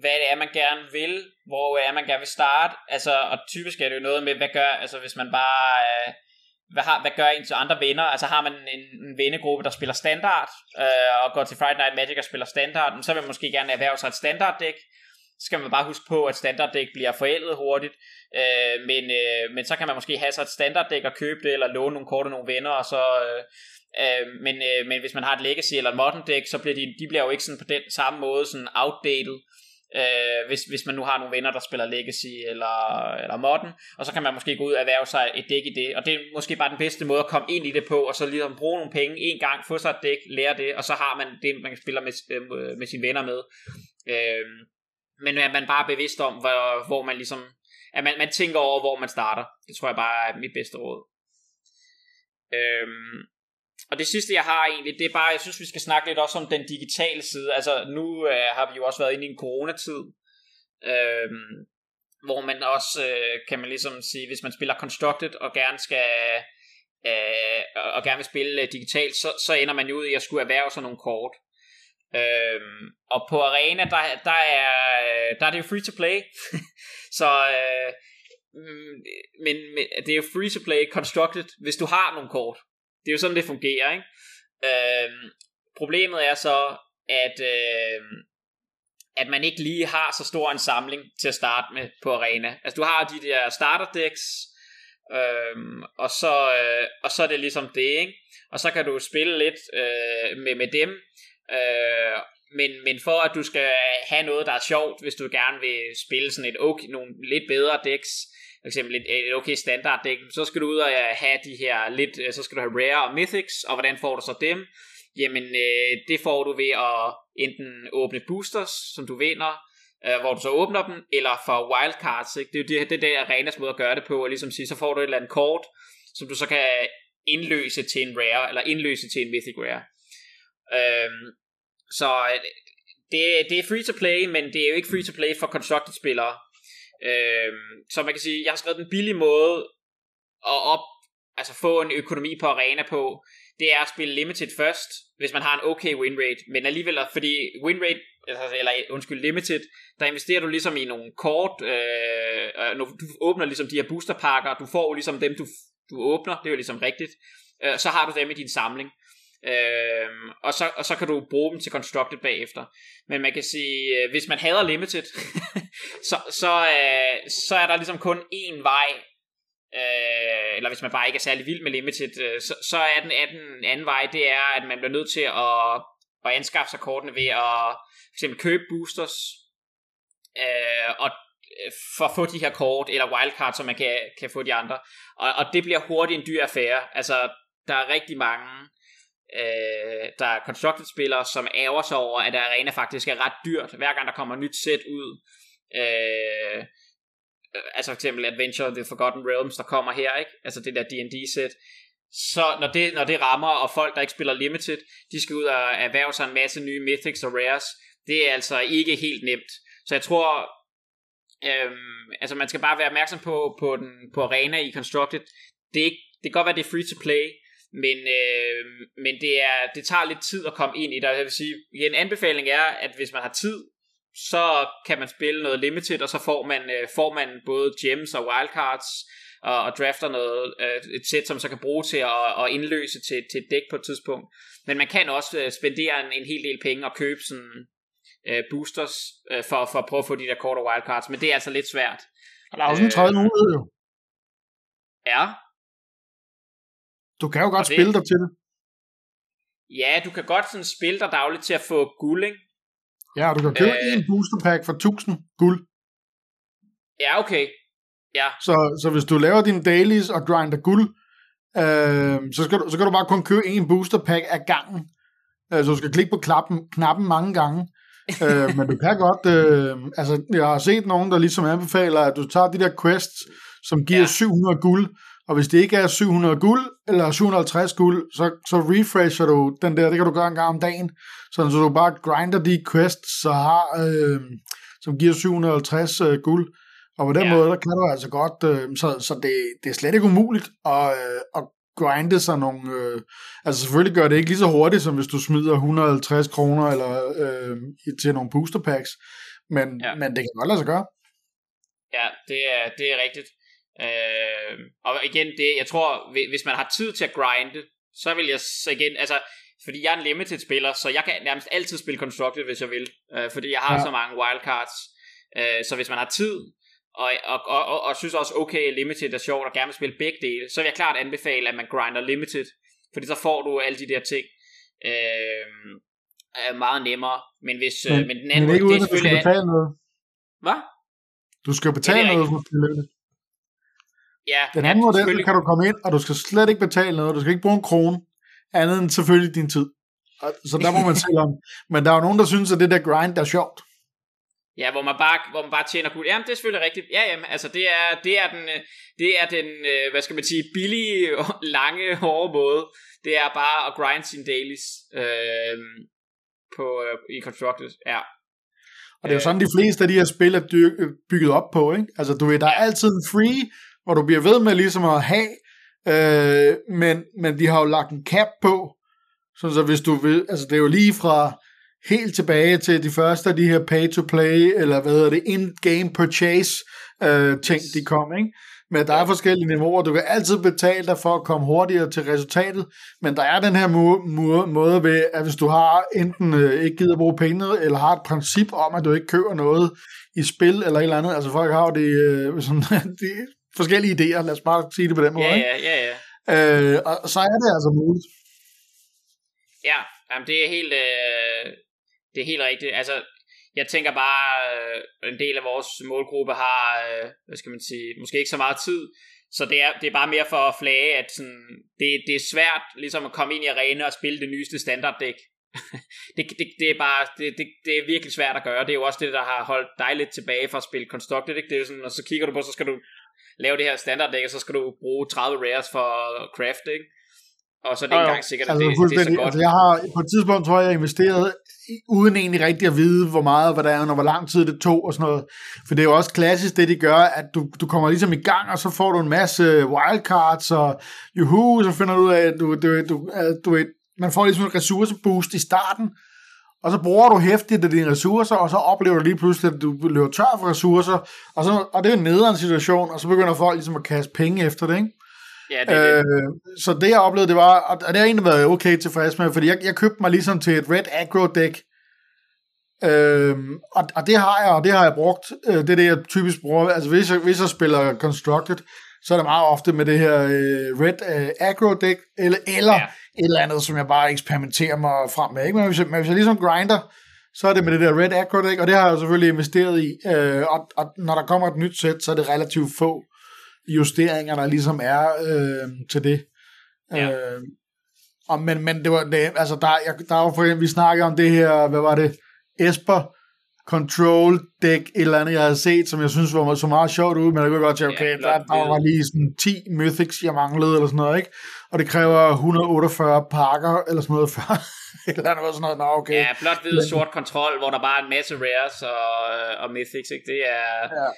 hvad det er, man gerne vil, hvor er man gerne vil starte, altså, og typisk er det jo noget med, hvad gør, altså hvis man bare, øh, hvad, har, hvad gør en til andre venner, altså har man en, en vennegruppe, der spiller standard, øh, og går til Friday Night Magic og spiller standard, så vil man måske gerne erhverve sig et standarddæk, skal man bare huske på, at standarddæk bliver forældet hurtigt, øh, men, øh, men så kan man måske have sig et standarddæk og købe det, eller låne nogle kort af nogle venner, og så... Øh, øh, men, øh, men hvis man har et legacy eller et modern deck, så bliver de, de bliver jo ikke sådan på den samme måde sådan outdated, øh, hvis, hvis man nu har nogle venner, der spiller Legacy eller, eller Modern, og så kan man måske gå ud og erhverve sig et dæk i det, og det er måske bare den bedste måde at komme ind i det på, og så ligesom bruge nogle penge en gang, få sig et dæk, lære det, og så har man det, man spiller med, øh, med sine venner med. Øh, men at man bare er bevidst om, hvor, hvor man ligesom, at man, man tænker over, hvor man starter. Det tror jeg bare er mit bedste råd. Øhm, og det sidste, jeg har egentlig, det er bare, jeg synes, vi skal snakke lidt også om den digitale side. Altså, nu øh, har vi jo også været inde i en coronatid, øhm, hvor man også, øh, kan man ligesom sige, hvis man spiller Constructed og gerne skal, øh, og gerne vil spille øh, digitalt, så, så ender man jo ud i at skulle erhverve sig nogle kort. Øhm, og på Arena, der, der, er, øh, der er det jo free to play. [laughs] så, øh, mm, men, men det er jo free to play constructed, hvis du har nogle kort. Det er jo sådan, det fungerer, ikke? Øhm, problemet er så, at, øh, at man ikke lige har så stor en samling til at starte med på Arena. Altså du har de der starter decks, øhm, og, så, øh, og så er det ligesom det, ikke? Og så kan du spille lidt øh, med, med dem, Øh, men, men for at du skal have noget, der er sjovt, hvis du gerne vil spille sådan et okay, nogle lidt bedre decks, for eksempel et, et okay standard deck, så skal du ud og øh, have de her lidt, øh, så skal du have rare og mythics, og hvordan får du så dem? Jamen, øh, det får du ved at enten åbne boosters, som du vinder, øh, hvor du så åbner dem, eller for wildcards, ikke? Det er jo det, det der arenas måde at gøre det på, og ligesom sige, så får du et eller andet kort, som du så kan indløse til en rare, eller indløse til en mythic rare. Øhm, så øh, det, det er free to play, men det er jo ikke free to play for constructed spillere. Øh, så man kan sige, jeg har skrevet den billige måde at op, altså få en økonomi på arena på, det er at spille limited først, hvis man har en okay win rate, men alligevel, fordi win rate, altså, eller undskyld, limited, der investerer du ligesom i nogle kort, øh, øh du åbner ligesom de her boosterpakker, du får ligesom dem, du, du åbner, det er jo ligesom rigtigt, øh, så har du dem i din samling. Øhm, og, så, og så kan du bruge dem til Constructed bagefter. Men man kan sige, øh, hvis man hader Limited, [laughs] så, så, øh, så er der ligesom kun én vej, øh, eller hvis man bare ikke er særlig vild med Limited, øh, så, så er den, er den anden vej, det er, at man bliver nødt til at, at anskaffe sig kortene ved at for eksempel købe boosters, øh, og øh, for at få de her kort, eller wildcards, så man kan, kan få de andre. Og, og det bliver hurtigt en dyr affære. Altså, der er rigtig mange øh, der er constructed spillere, som ærger sig over, at arena faktisk er ret dyrt, hver gang der kommer nyt sæt ud. Øh, altså for eksempel Adventure The Forgotten Realms, der kommer her, ikke? Altså det der D&D sæt. Så når det, når det rammer, og folk, der ikke spiller Limited, de skal ud og erhverve sig en masse nye Mythics og Rares, det er altså ikke helt nemt. Så jeg tror, øhm, altså man skal bare være opmærksom på, på, den, på arena i Constructed. Det, er ikke, det kan godt være, det er free to play, men, øh, men det, er, det tager lidt tid at komme ind i det. Jeg vil sige, en anbefaling er, at hvis man har tid, så kan man spille noget limited, og så får man, øh, får man både gems og wildcards, og, og drafter noget, øh, et sæt, som så kan bruge til at, at indløse til, til et dæk på et tidspunkt. Men man kan også øh, spendere en, en hel del penge og købe sådan øh, boosters øh, for, for at prøve at få de der korte wildcards, men det er altså lidt svært. Og der er også en tredje mulighed jo. Ja. Du kan jo godt det, spille dig til det. Ja, du kan godt sådan spille dig dagligt til at få guld, ikke? Ja, du kan købe øh, en booster pack for 1000 guld. Ja, okay. Ja. Så, så hvis du laver dine dailies og grinder guld, øh, så, skal du, så kan du bare kun købe en booster pack af gangen. Øh, så du skal klikke på knappen, knappen mange gange. øh, men du kan godt, øh, altså jeg har set nogen, der ligesom anbefaler, at du tager de der quests, som giver ja. 700 guld, og hvis det ikke er 700 guld, eller 750 guld, så, så refresher du den der, det kan du gøre en gang om dagen, sådan så du bare grinder de quests, så har, øh, som giver 750 øh, guld, og på den ja. måde, der kan du altså godt, øh, så, så det, det er slet ikke umuligt at, øh, at grinde sig nogle, øh, altså selvfølgelig gør det ikke lige så hurtigt, som hvis du smider 150 kroner eller øh, til nogle booster packs, men, ja. men det kan godt lade sig gøre. Ja, det er, det er rigtigt. Øh, og igen, det, jeg tror, hvis man har tid til at grinde, så vil jeg så igen, altså, fordi jeg er en limited spiller, så jeg kan nærmest altid spille Constructed, hvis jeg vil, øh, fordi jeg har ja. så mange wildcards. Øh, så hvis man har tid, og, og, og, og, og synes også, okay, Limited er sjovt, og gerne vil spille begge dele, så vil jeg klart anbefale, at man grinder Limited, fordi så får du alle de der ting øh, er meget nemmere. Men, hvis, men, øh, men den anden men det er uden, at du skal betale noget. Hvad? Du skal betale noget for det. Ja, den anden ja, model, så kan du komme ind, og du skal slet ikke betale noget, du skal ikke bruge en krone, andet end selvfølgelig din tid. Så der må man se om. [laughs] Men der er jo nogen, der synes, at det der grind er sjovt. Ja, hvor man bare, hvor man bare tjener guld. Jamen, det er selvfølgelig rigtigt. Ja, jamen, altså det er, det er den, det er den, øh, hvad skal man sige, billige, [laughs] lange, hårde måde. Det er bare at grind sine dailies øh, på, øh, i Constructed. Ja. Og det er jo sådan, de fleste af de her spil er bygget op på, ikke? Altså, du ved, der er altid en free, hvor du bliver ved med ligesom at have, øh, men, men de har jo lagt en cap på, så, så hvis du vil, altså det er jo lige fra helt tilbage til de første af de her pay-to-play, eller hvad hedder det, in-game purchase øh, ting, de kom, ikke? Men der er forskellige niveauer. Du kan altid betale dig for at komme hurtigere til resultatet, men der er den her må- må- måde ved, at hvis du har enten øh, ikke gider at bruge penge, eller har et princip om, at du ikke køber noget i spil eller et eller andet, altså folk har jo det, øh, [laughs] sådan, de forskellige idéer, lad os bare sige det på den måde. Ja, ja, ja. ja. Øh, og så er det altså muligt. Ja, jamen det er helt, øh, det er helt rigtigt. Altså, jeg tænker bare, øh, en del af vores målgruppe har, øh, hvad skal man sige, måske ikke så meget tid, så det er, det er bare mere for at flage, at sådan, det, det er svært ligesom at komme ind i arena og spille det nyeste standarddæk. [laughs] det, det, det, er bare, det, det, det er virkelig svært at gøre. Det er jo også det, der har holdt dig lidt tilbage fra at spille Constructed. Ikke? Det er sådan, og så kigger du på, så skal du lave det her standarddæk, og så skal du bruge 30 rares for craft, ikke? Og så er det ikke engang sikkert, at altså, det, det er så godt. Altså, jeg har på et tidspunkt, tror jeg, jeg investeret uden egentlig rigtig at vide, hvor meget, hvad der er, og hvor lang tid det tog og sådan noget. For det er jo også klassisk, det de gør, at du, du kommer ligesom i gang, og så får du en masse wildcards, og juhu, så finder du ud af, at du, du, du, du, man får ligesom en ressourceboost i starten, og så bruger du hæftigt af dine ressourcer, og så oplever du lige pludselig, at du løber tør for ressourcer, og, så, og det er en nederen situation, og så begynder folk ligesom at kaste penge efter det, ikke? Ja, det øh, det. Så det jeg oplevede, det var, og det har egentlig været okay tilfreds med, fordi jeg, jeg købte mig ligesom til et Red Aggro deck, øh, og, og det har jeg, og det har jeg brugt, øh, det er det jeg typisk bruger, altså hvis jeg, hvis jeg spiller Constructed, så er det meget ofte med det her øh, Red øh, Aggro deck, eller, eller ja. et eller andet, som jeg bare eksperimenterer mig frem med, ikke? Men hvis jeg, men hvis jeg ligesom grinder, så er det med det der Red Aggro deck, og det har jeg selvfølgelig investeret i, øh, og, og når der kommer et nyt sæt, så er det relativt få justeringer, der ligesom er øh, til det. Ja. Øh, og, men, men det var, det, altså der, jeg, der var for eksempel, vi snakkede om det her, hvad var det, Esper Control Deck, et eller andet, jeg havde set, som jeg synes var så meget sjovt ud, men jeg kunne godt tænke, okay, ja, der, der var lige sådan 10 Mythics, jeg manglede, eller sådan noget, ikke? Og det kræver 148 pakker, eller sådan noget, [laughs] før et eller andet var sådan noget, nå, okay. Ja, blot hvid sort kontrol, hvor der bare er en masse rares og, og Mythics, ikke? Det er, ja.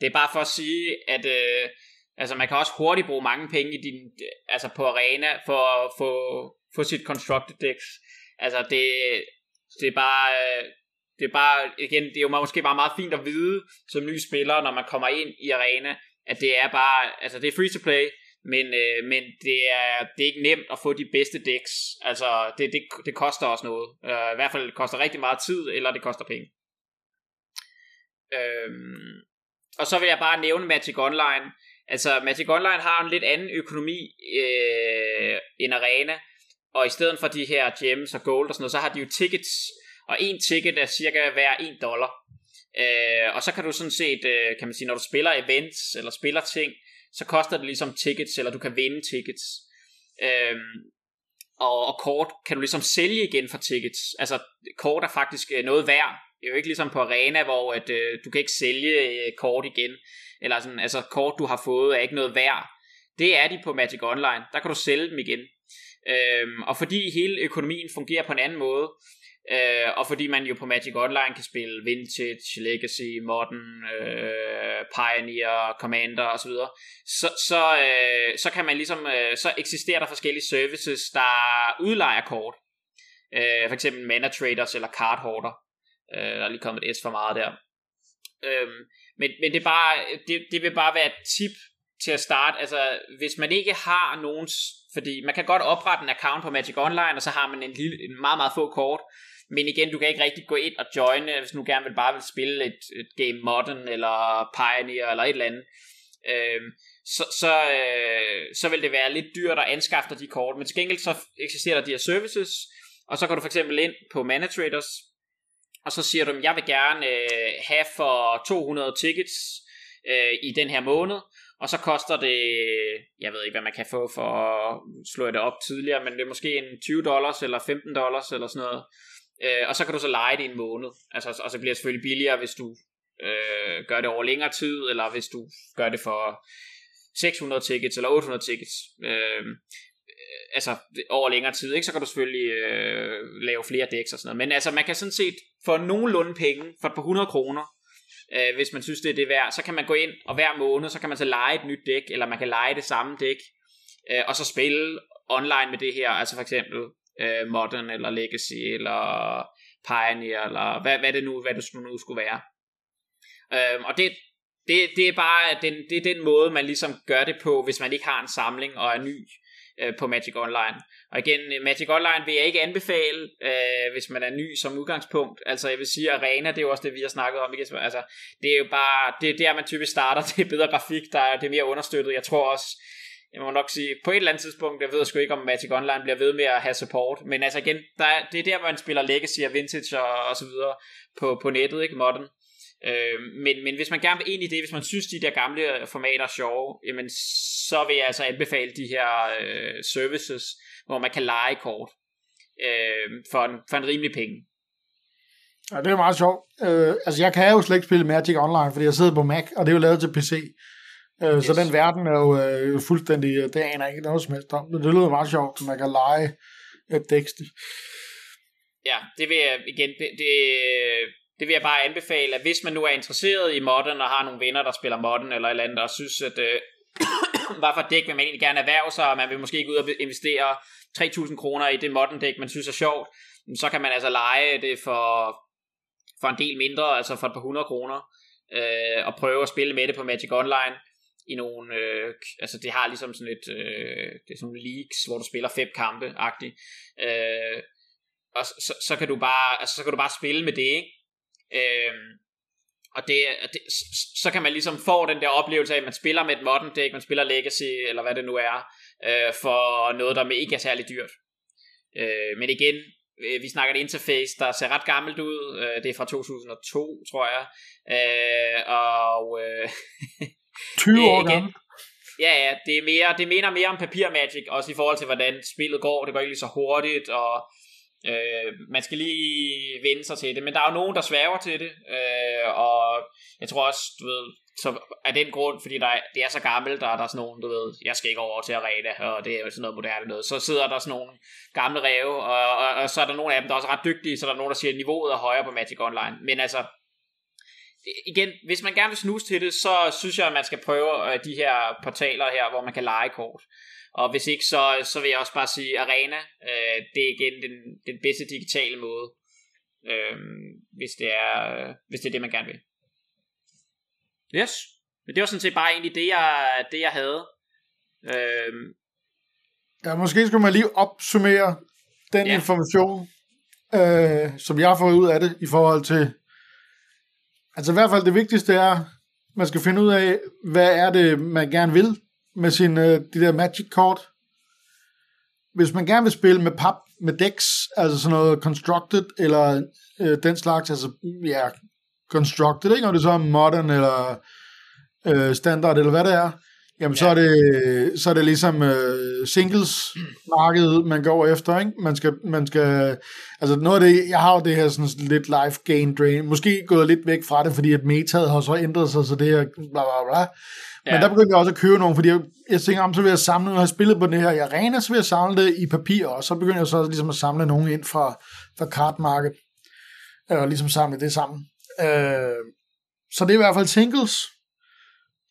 det er bare for at sige, at øh, Altså man kan også hurtigt bruge mange penge i din, altså på arena for at få, få sit constructed decks. Altså det, det er bare, det er bare, igen, det er jo måske bare meget fint at vide som ny spiller, når man kommer ind i arena, at det er bare, altså det er free to play, men, øh, men det, er, det er ikke nemt at få de bedste decks. Altså, det, det, det koster også noget. Uh, I hvert fald det koster rigtig meget tid, eller det koster penge. Øhm, og så vil jeg bare nævne Magic Online. Altså, Magic Online har en lidt anden økonomi øh, end Arena, og i stedet for de her gems og gold og sådan noget, så har de jo tickets, og en ticket er cirka hver 1 dollar. Øh, og så kan du sådan set, øh, kan man sige, når du spiller events, eller spiller ting, så koster det ligesom tickets, eller du kan vinde tickets. Øh, og, og kort kan du ligesom sælge igen for tickets. Altså, kort er faktisk øh, noget værd. Det er jo ikke ligesom på Arena, hvor at, øh, du kan ikke sælge øh, kort igen. Eller sådan, altså kort du har fået er ikke noget værd. Det er de på Magic Online. Der kan du sælge dem igen. Øhm, og fordi hele økonomien fungerer på en anden måde, øh, og fordi man jo på Magic Online kan spille Vintage, Legacy, Modern, øh, Pioneer, Commander osv., så, så, øh, så kan man ligesom, øh, så eksisterer der forskellige services, der udlejer kort. Øh, for eksempel Mana Traders eller Card Hoarder. Øh, der er lige kommet et S for meget der. Øh, men, men det, er bare, det, det vil bare være et tip til at starte. Altså, hvis man ikke har nogen... Fordi man kan godt oprette en account på Magic Online, og så har man en, lille, en meget, meget få kort. Men igen, du kan ikke rigtig gå ind og joine, øh, hvis du gerne vil bare vil spille et, et Game Modern, eller Pioneer, eller et eller andet. Øhm, så, så, øh, så vil det være lidt dyrt at anskaffe de kort. Men til gengæld så eksisterer der de her services, og så går du for eksempel ind på Mana Traders, og så siger du, jeg vil gerne øh, have for 200 tickets øh, i den her måned, og så koster det, jeg ved ikke hvad man kan få for at slå det op tidligere, men det er måske en 20 dollars eller 15 dollars eller sådan noget. Øh, og så kan du så lege det i en måned. Altså, og så bliver det selvfølgelig billigere, hvis du øh, gør det over længere tid, eller hvis du gør det for 600 tickets eller 800 tickets. Øh, altså over længere tid, ikke? så kan du selvfølgelig øh, lave flere dæks og sådan noget. Men altså, man kan sådan set få nogenlunde penge for et par 100 kroner, øh, hvis man synes, det er det værd, så kan man gå ind, og hver måned, så kan man så lege et nyt dæk, eller man kan lege det samme dæk, øh, og så spille online med det her, altså for eksempel øh, Modern, eller Legacy, eller Pioneer, eller hvad, hvad det nu, hvad det nu skulle være. Øh, og det, det, det er bare den, det er den måde, man ligesom gør det på, hvis man ikke har en samling og er ny øh, på Magic Online. Og igen, øh, Magic Online vil jeg ikke anbefale, øh, hvis man er ny som udgangspunkt. Altså jeg vil sige, Arena, det er jo også det, vi har snakket om. Ikke? Altså, det er jo bare, det er der, man typisk starter. [laughs] Det er bedre grafik, der er, det er mere understøttet. Jeg tror også, jeg må nok sige, på et eller andet tidspunkt, jeg ved sgu ikke, om Magic Online bliver ved med at have support, men altså igen, der er, det er der, hvor man spiller Legacy og Vintage og, og så videre på, på nettet, ikke modern. Øh, men, men hvis man gerne vil ind i det, hvis man synes, de der gamle formater er sjove, jamen så vil jeg altså anbefale de her øh, services, hvor man kan lege kort øh, for, en, for en rimelig penge. Ja, det er meget sjovt. Øh, altså, jeg kan jo slet ikke spille Magic Online, fordi jeg sidder på Mac, og det er jo lavet til PC. Øh, yes. Så den verden er jo øh, fuldstændig, øh, det aner ikke noget som helst om. Men det lyder meget sjovt, at man kan lege et tekst. Ja, det vil jeg igen, det, det, det vil jeg bare anbefale, at hvis man nu er interesseret i modden, og har nogle venner, der spiller modden, eller et eller andet, og synes, at øh, [coughs] hvad for dæk vil man egentlig gerne erhverve sig, og man vil måske ikke ud og investere 3.000 kroner i det modden dæk, man synes er sjovt, så kan man altså lege det for, for en del mindre, altså for et par hundrede kroner, øh, og prøve at spille med det på Magic Online i nogle, øh, altså det har ligesom sådan et, øh, det er sådan nogle leagues, hvor du spiller fem kampe-agtigt, øh, og så, så, kan du bare, altså så kan du bare spille med det, ikke? Øh, og det, det, så kan man ligesom få den der oplevelse af, at man spiller med et modern deck, man spiller Legacy, eller hvad det nu er, øh, for noget, der ikke er særlig dyrt. Øh, men igen, øh, vi snakker et interface, der ser ret gammelt ud. Øh, det er fra 2002, tror jeg. Øh, og... Øh, [laughs] 20 år gammelt. Ja, ja, det, er mere, det minder mere om Papir Magic, også i forhold til, hvordan spillet går. Det går ikke lige så hurtigt, og Øh, man skal lige vende sig til det, men der er jo nogen, der sværger til det, øh, og jeg tror også, du ved, så af den grund, fordi der er, det er så gammelt, der er der sådan nogen, du ved, jeg skal ikke over til arena, og det er jo sådan noget moderne noget, så sidder der sådan nogle gamle ræve, og, og, og så er der nogle af dem, der er også ret dygtige, så der er nogen, der siger, at niveauet er højere på Magic Online, men altså, igen, hvis man gerne vil snuse til det, så synes jeg, at man skal prøve øh, de her portaler her, hvor man kan lege kort. Og hvis ikke, så, så vil jeg også bare sige Arena. Øh, det er igen den, den bedste digitale måde, øh, hvis, det er, hvis det er det, man gerne vil. Yes. Men det var sådan set bare egentlig det, jeg, det, jeg havde. Øh, ja, måske skulle man lige opsummere den ja. information, øh, som jeg har fået ud af det, i forhold til, altså i hvert fald det vigtigste er, man skal finde ud af, hvad er det, man gerne vil med sin, øh, de der Magic-kort. Hvis man gerne vil spille med pap, med decks, altså sådan noget constructed, eller øh, den slags, altså ja, constructed, ikke? Om det så er modern, eller øh, standard, eller hvad det er, jamen ja. så, er det, så er det ligesom øh, singles markedet, man går efter, ikke? Man skal, man skal, altså noget af det, jeg har jo det her sådan lidt life gain drain, måske gået lidt væk fra det, fordi at metaet har så ændret sig, så det her bla bla bla, men ja. der begyndte jeg også at købe nogle, fordi jeg, jeg tænker, om så vil jeg samle, jeg har spillet på det her i Arena, så vil jeg samle det i papir, og så begynder jeg så ligesom at samle nogen ind fra, fra kartmarkedet, og ligesom samle det sammen. Øh, så det er i hvert fald singles.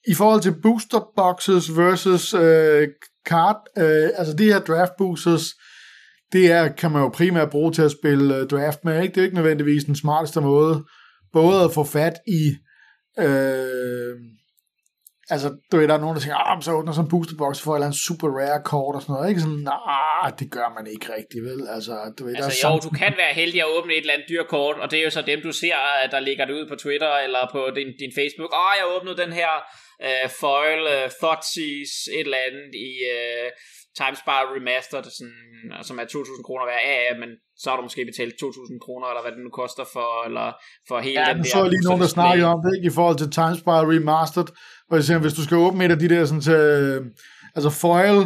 I forhold til booster boxes versus øh, kart, øh, altså de her draft boosters, det er, kan man jo primært bruge til at spille øh, draft med, ikke? Det er ikke nødvendigvis den smarteste måde, både at få fat i øh, altså, du ved, der er nogen, der tænker, ah, så åbner sådan en boosterbox for et eller andet super rare kort og sådan noget, ikke? Sådan, nej, det gør man ikke rigtigt, vel? Altså, du ved, altså, der er jo, du kan være heldig at åbne et eller andet dyr kort, og det er jo så dem, du ser, der ligger det ud på Twitter eller på din, din Facebook. Åh, oh, jeg åbnede den her uh, foil uh, Thoughtseize, et eller andet i... Uh, Timespire Remastered, sådan, som er 2.000 kroner hver. Ja, ja, men så har du måske betalt 2.000 kroner, eller hvad det nu koster for, eller for hele ja, den der. så er lige nogen, der snakker om det, ikke? i forhold til Timespire Remastered, hvor jeg siger, hvis du skal åbne et af de der sådan til, øh, altså foil,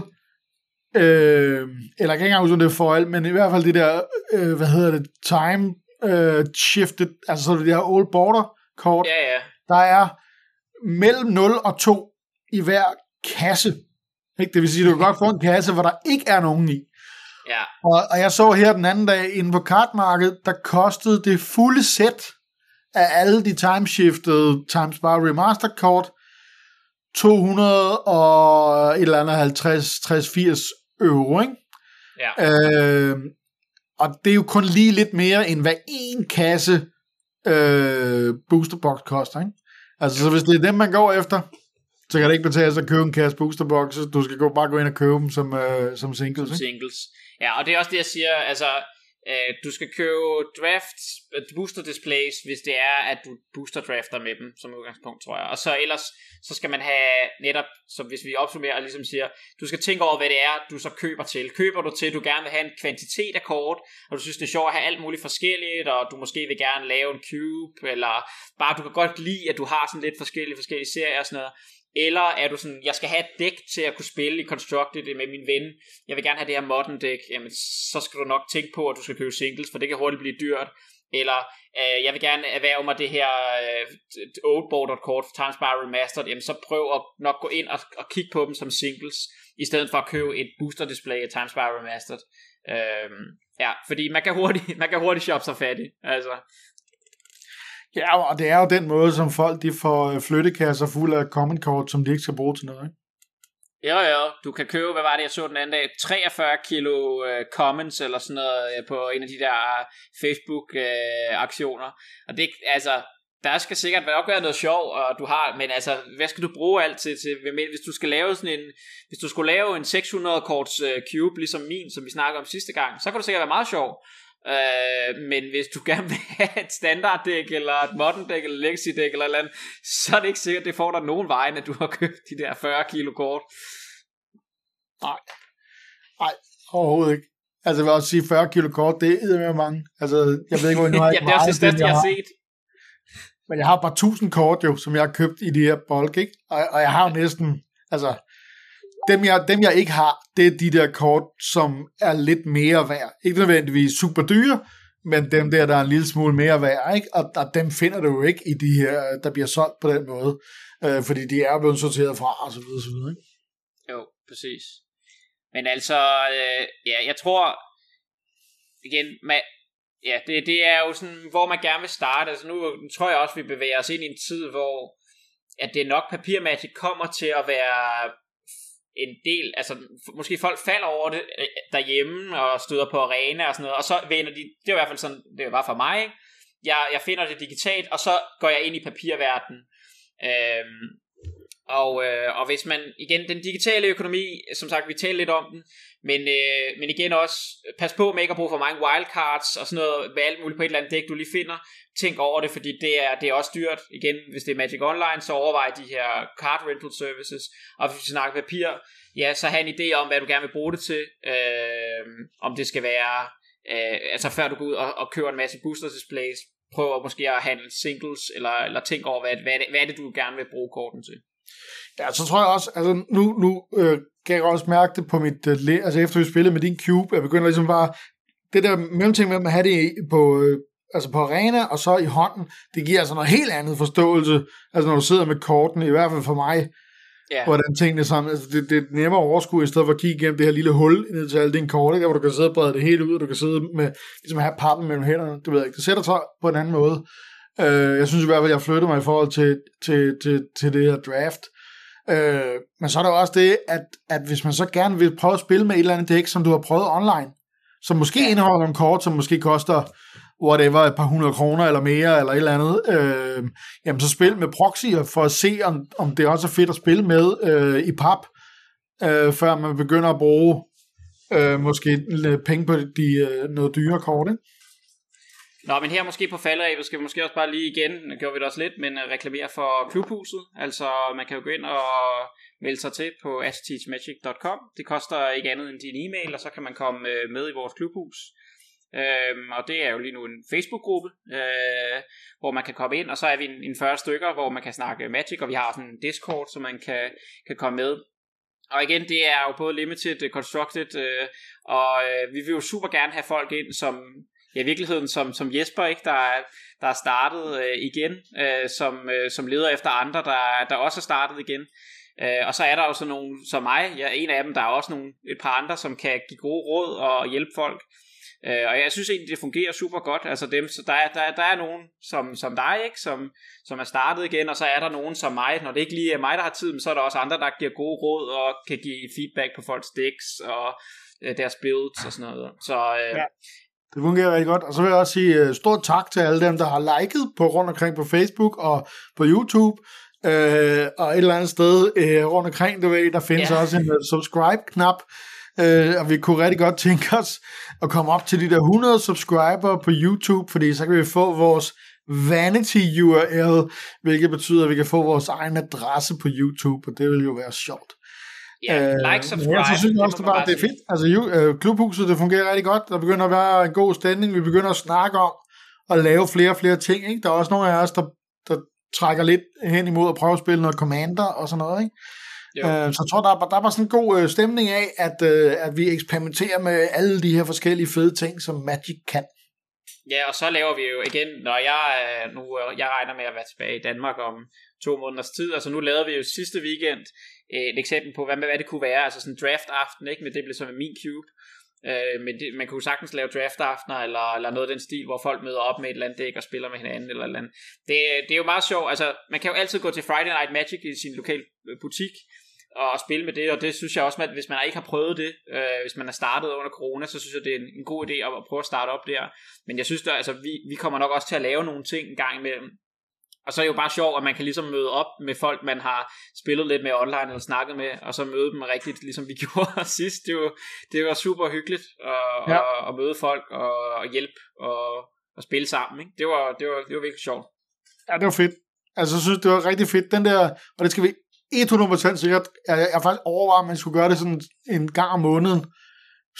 øh, eller jeg kan ikke engang huske, om det er foil, men i hvert fald de der, øh, hvad hedder det, time øh, shifted, altså så det der old border kort, ja, ja. der er mellem 0 og 2 i hver kasse. Ikke? Det vil sige, at du kan godt få en kasse, hvor der ikke er nogen i. Ja. Og, og jeg så her den anden dag inde på kartmarkedet, der kostede det fulde sæt af alle de timeshifted Timespire Remastered kort 200 og et eller andet 50, 60, 80 euro, ikke? Ja. Øh, og det er jo kun lige lidt mere, end hvad en kasse øh, boosterbox koster, ikke? Altså, så hvis det er dem, man går efter, så kan det ikke betale sig at købe en kasse boosterbox, du skal gå, bare gå ind og købe dem som, øh, som singles, som singles. Ja, og det er også det, jeg siger, altså, øh, du skal købe draft øh, booster displays, hvis det er, at du booster drafter med dem, som udgangspunkt, tror jeg. Og så ellers, så skal man have netop, så hvis vi opsummerer og ligesom siger, du skal tænke over, hvad det er, du så køber til. Køber du til, du gerne vil have en kvantitet af kort, og du synes, det er sjovt at have alt muligt forskelligt, og du måske vil gerne lave en cube, eller bare du kan godt lide, at du har sådan lidt forskellige, forskellige serier og sådan noget, eller er du sådan, jeg skal have et dæk til at kunne spille i Constructed øh, med min ven, jeg vil gerne have det her modern dæk, jamen så skal du nok tænke på, at du skal købe singles, for det kan hurtigt blive dyrt. Eller øh, jeg vil gerne erhverve mig det her øh, old border kort for Times Bar Remastered, jamen så prøv at nok gå ind og, og kigge på dem som singles, i stedet for at købe et booster display af Times Bar Remastered. Øh, ja, fordi man kan hurtigt, [laughs] man kan hurtigt shoppe sig fattig. Altså, Ja, og det er jo den måde, som folk de får øh, flyttekasser fulde af common kort, som de ikke skal bruge til noget. Ikke? Ja, ja, du kan købe, hvad var det, jeg så den anden dag, 43 kilo øh, uh, comments eller sådan noget uh, på en af de der Facebook-aktioner. Uh, og det, altså, der skal sikkert nok være noget sjov, og du har, men altså, hvad skal du bruge alt til, til hvis du skal lave sådan en, hvis du skulle lave en 600 korts cube, ligesom min, som vi snakkede om sidste gang, så kan det sikkert være meget sjov. Øh, men hvis du gerne vil have et standarddæk, eller et modern dæk, eller legacy dæk, eller eller andet, så er det ikke sikkert, det får dig nogen vejen, at du har købt de der 40 kilo kort. Nej. Nej, overhovedet ikke. Altså jeg vil også sige, 40 kilo kort, det er med mange. Altså, jeg ved ikke, hvor nu har [laughs] ja, det er også det største, jeg, jeg har set. Men jeg har bare 1000 kort jo, som jeg har købt i de her bulk, ikke? Og, og jeg har jo næsten, altså, dem jeg, dem jeg ikke har, det er de der kort, som er lidt mere værd. Ikke nødvendigvis super dyre, men dem der, der er en lille smule mere værd, ikke? Og, og dem finder du jo ikke i de her, der bliver solgt på den måde, øh, fordi de er blevet sorteret fra, og så videre, så videre, ikke? Jo, præcis. Men altså, øh, ja, jeg tror, igen, man, ja, det, det er jo sådan, hvor man gerne vil starte. Altså nu tror jeg også, vi bevæger os ind i en tid, hvor at det nok papirmagic kommer til at være en del, altså måske folk falder over det øh, derhjemme og støder på arena og sådan noget, og så vender de, det er i hvert fald sådan, det var for mig, ikke? Jeg, jeg finder det digitalt, og så går jeg ind i papirverdenen. Øhm, og, øh, og hvis man, igen, den digitale økonomi, som sagt, vi taler lidt om den, men, øh, men igen også, pas på med ikke at bruge for mange wildcards og sådan noget, med alt muligt på et eller andet dæk, du lige finder. Tænk over det, fordi det er, det er også dyrt. Igen, hvis det er Magic Online, så overvej de her card rental services. Og hvis vi snakker papir, ja, så have en idé om, hvad du gerne vil bruge det til. Øh, om det skal være, øh, altså før du går ud og, og køber en masse booster displays, prøv måske at handle singles, eller, eller tænk over, hvad, hvad, er det, hvad er det, du gerne vil bruge korten til. Ja, så tror jeg også, altså nu, nu øh, kan jeg også mærke det på mit, øh, altså efter vi spillede med din cube, jeg begynder ligesom bare, det der mellemting med at have det på, øh, altså på arena og så i hånden, det giver altså noget helt andet forståelse, altså når du sidder med korten, i hvert fald for mig, yeah. hvordan tingene sammen, altså det, det er nemmere at overskue, i stedet for at kigge igennem det her lille hul ned til alle dine kort, ikke? hvor du kan sidde og brede det helt ud, og du kan sidde med, ligesom have pappen mellem hænderne, det ved jeg ikke, det sætter sig på en anden måde. Uh, jeg synes i hvert fald, at jeg flyttede mig i forhold til, til, til, til det her draft, Øh, men så er der også det, at, at hvis man så gerne vil prøve at spille med et eller andet dæk, som du har prøvet online, som måske indeholder nogle kort, som måske koster whatever, et par hundrede kroner eller mere, eller et eller andet, øh, jamen så spil med proxyer for at se, om, om det også er fedt at spille med øh, i pap, øh, før man begynder at bruge øh, måske penge på de øh, noget dyre kort, ikke? Nå, men her måske på falderæbet skal vi måske også bare lige igen, nu gjorde vi det også lidt, men øh, reklamere for klubhuset. Altså, man kan jo gå ind og melde sig til på asteachmagic.com. Det koster ikke andet end din e-mail, og så kan man komme øh, med i vores klubhus. Øhm, og det er jo lige nu en Facebook-gruppe, øh, hvor man kan komme ind, og så er vi en, en 40 stykker, hvor man kan snakke Magic, og vi har sådan en Discord, så man kan, kan komme med. Og igen, det er jo både limited, øh, constructed, øh, og øh, vi vil jo super gerne have folk ind, som ja, i virkeligheden som, som Jesper, ikke, der, der er startet øh, igen, øh, som, øh, som leder efter andre, der, der også er startet igen. Øh, og så er der jo så nogle som mig, jeg er en af dem, der er også nogle, et par andre, som kan give gode råd og hjælpe folk. Øh, og jeg synes egentlig, det fungerer super godt. Altså dem, så der, er, der, der er nogen som, som dig, ikke? Som, som er startet igen, og så er der nogen som mig. Når det ikke lige er mig, der har tid, så er der også andre, der giver gode råd og kan give feedback på folks decks og øh, deres builds og sådan noget. Så øh, ja. Det fungerer rigtig godt. Og så vil jeg også sige uh, stort tak til alle dem, der har liket på rundt omkring på Facebook og på YouTube. Uh, og et eller andet sted uh, rundt omkring, du ved, der findes yeah. også en uh, subscribe-knap. Uh, og vi kunne rigtig godt tænke os at komme op til de der 100 subscriber på YouTube, fordi så kan vi få vores vanity URL, hvilket betyder, at vi kan få vores egen adresse på YouTube, og det vil jo være sjovt. Ja, øh, like, subscribe. Ja, så synes jeg også, det, bare, det er fedt. Altså, øh, klubhuset, det fungerer rigtig godt. Der begynder at være en god stemning. Vi begynder at snakke om at lave flere og flere ting. Ikke? Der er også nogle af os, der, der trækker lidt hen imod at prøve at spille noget Commander og sådan noget. Ikke? Øh, så jeg tror, der er, der er bare sådan en god øh, stemning af, at, øh, at vi eksperimenterer med alle de her forskellige fede ting, som Magic kan. Ja, og så laver vi jo igen, når jeg nu jeg regner med at være tilbage i Danmark om to måneders tid, altså nu lavede vi jo sidste weekend øh, et eksempel på, hvad, hvad det kunne være, altså sådan draft aften, ikke? men det blev så med min cube. Øh, men det, man kunne sagtens lave draft aftener, eller, eller noget af den stil, hvor folk møder op med et eller andet dæk og spiller med hinanden, eller, eller andet. Det, det er jo meget sjovt, altså man kan jo altid gå til Friday Night Magic i sin lokale øh, butik, og spille med det, og det synes jeg også, at hvis man ikke har prøvet det, øh, hvis man er startet under corona, så synes jeg, det er en, en god idé at, at prøve at starte op der. Men jeg synes, at altså, vi, vi kommer nok også til at lave nogle ting en gang imellem, og så er det jo bare sjovt, at man kan ligesom møde op med folk, man har spillet lidt med online eller snakket med, og så møde dem rigtigt, ligesom vi [laughs] gjorde sidst. Det var, det var super hyggeligt at, ja. at, at møde folk og, og hjælpe og, og spille sammen. Ikke? Det, var, det, var, det var virkelig sjovt. Ja, det var fedt. Altså, jeg synes, det var rigtig fedt. Den der, og det skal vi 100% sikkert, jeg, jeg, jeg faktisk overvejet, at man skulle gøre det sådan en gang om måneden,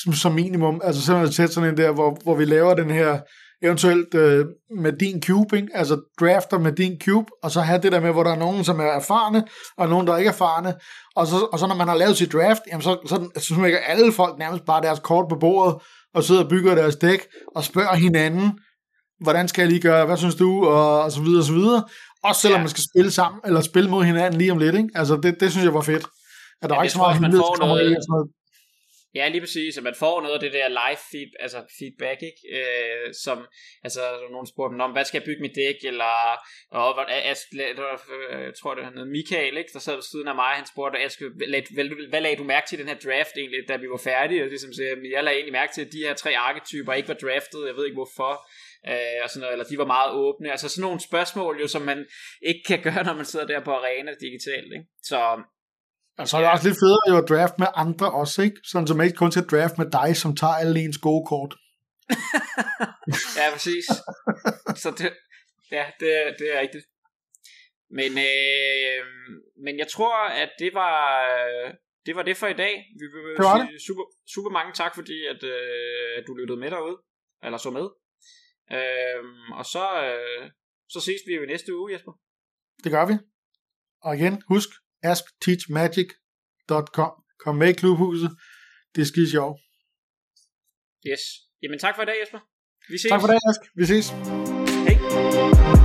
som, som minimum. Altså simpelthen sætte sådan en der, hvor, hvor vi laver den her eventuelt øh, med din cube, ikke? altså drafter med din cube, og så have det der med, hvor der er nogen, som er erfarne, og nogen, der ikke er erfarne, og så, og så når man har lavet sit draft, jamen så, så, så smækker alle folk nærmest bare deres kort på bordet, og sidder og bygger deres dæk, og spørger hinanden, hvordan skal jeg lige gøre, hvad synes du, og, og så videre, og så videre. Også selvom ja. man skal spille sammen, eller spille mod hinanden lige om lidt, ikke? Altså det, det synes jeg var fedt. At der ja, er ikke så meget hemmelighed, der kommer noget... Ja, lige præcis, at man får noget af det der live feed, altså feedback, ikke? Øh, som, altså, nogen spurgte om, hvad skal jeg bygge mit dæk, eller, og, jeg, øh, jeg tror, det var Michael, ikke? der sad ved siden af mig, han spurgte, Ask, hvad, hvad, hvad lagde du mærke til den her draft egentlig, da vi var færdige, og ligesom siger, jeg lagde egentlig mærke til, at de her tre arketyper ikke var draftet, jeg ved ikke hvorfor, øh, og sådan noget, eller de var meget åbne. Altså sådan nogle spørgsmål jo, som man ikke kan gøre, når man sidder der på arena digitalt. Ikke? Så og så er det også lidt federe jo at draft med andre også, ikke? Sådan som ikke kun til at draft med dig, som tager alle ens gode kort. [laughs] ja, præcis. Så det, ja, det, det er rigtigt. Men, øh, men jeg tror, at det var, det var det for i dag. Vi vil det var sige det. Super, super mange tak, fordi at, øh, at du lyttede med derude. Eller så med. Øh, og så, øh, så ses vi jo i næste uge, Jesper. Det gør vi. Og igen, husk, askteachmagic.com. Kom med i klubhuset. Det er skide sjovt. Yes. Jamen tak for i dag, Jesper. Vi ses. Tak for det, Ask. Vi ses. Hej.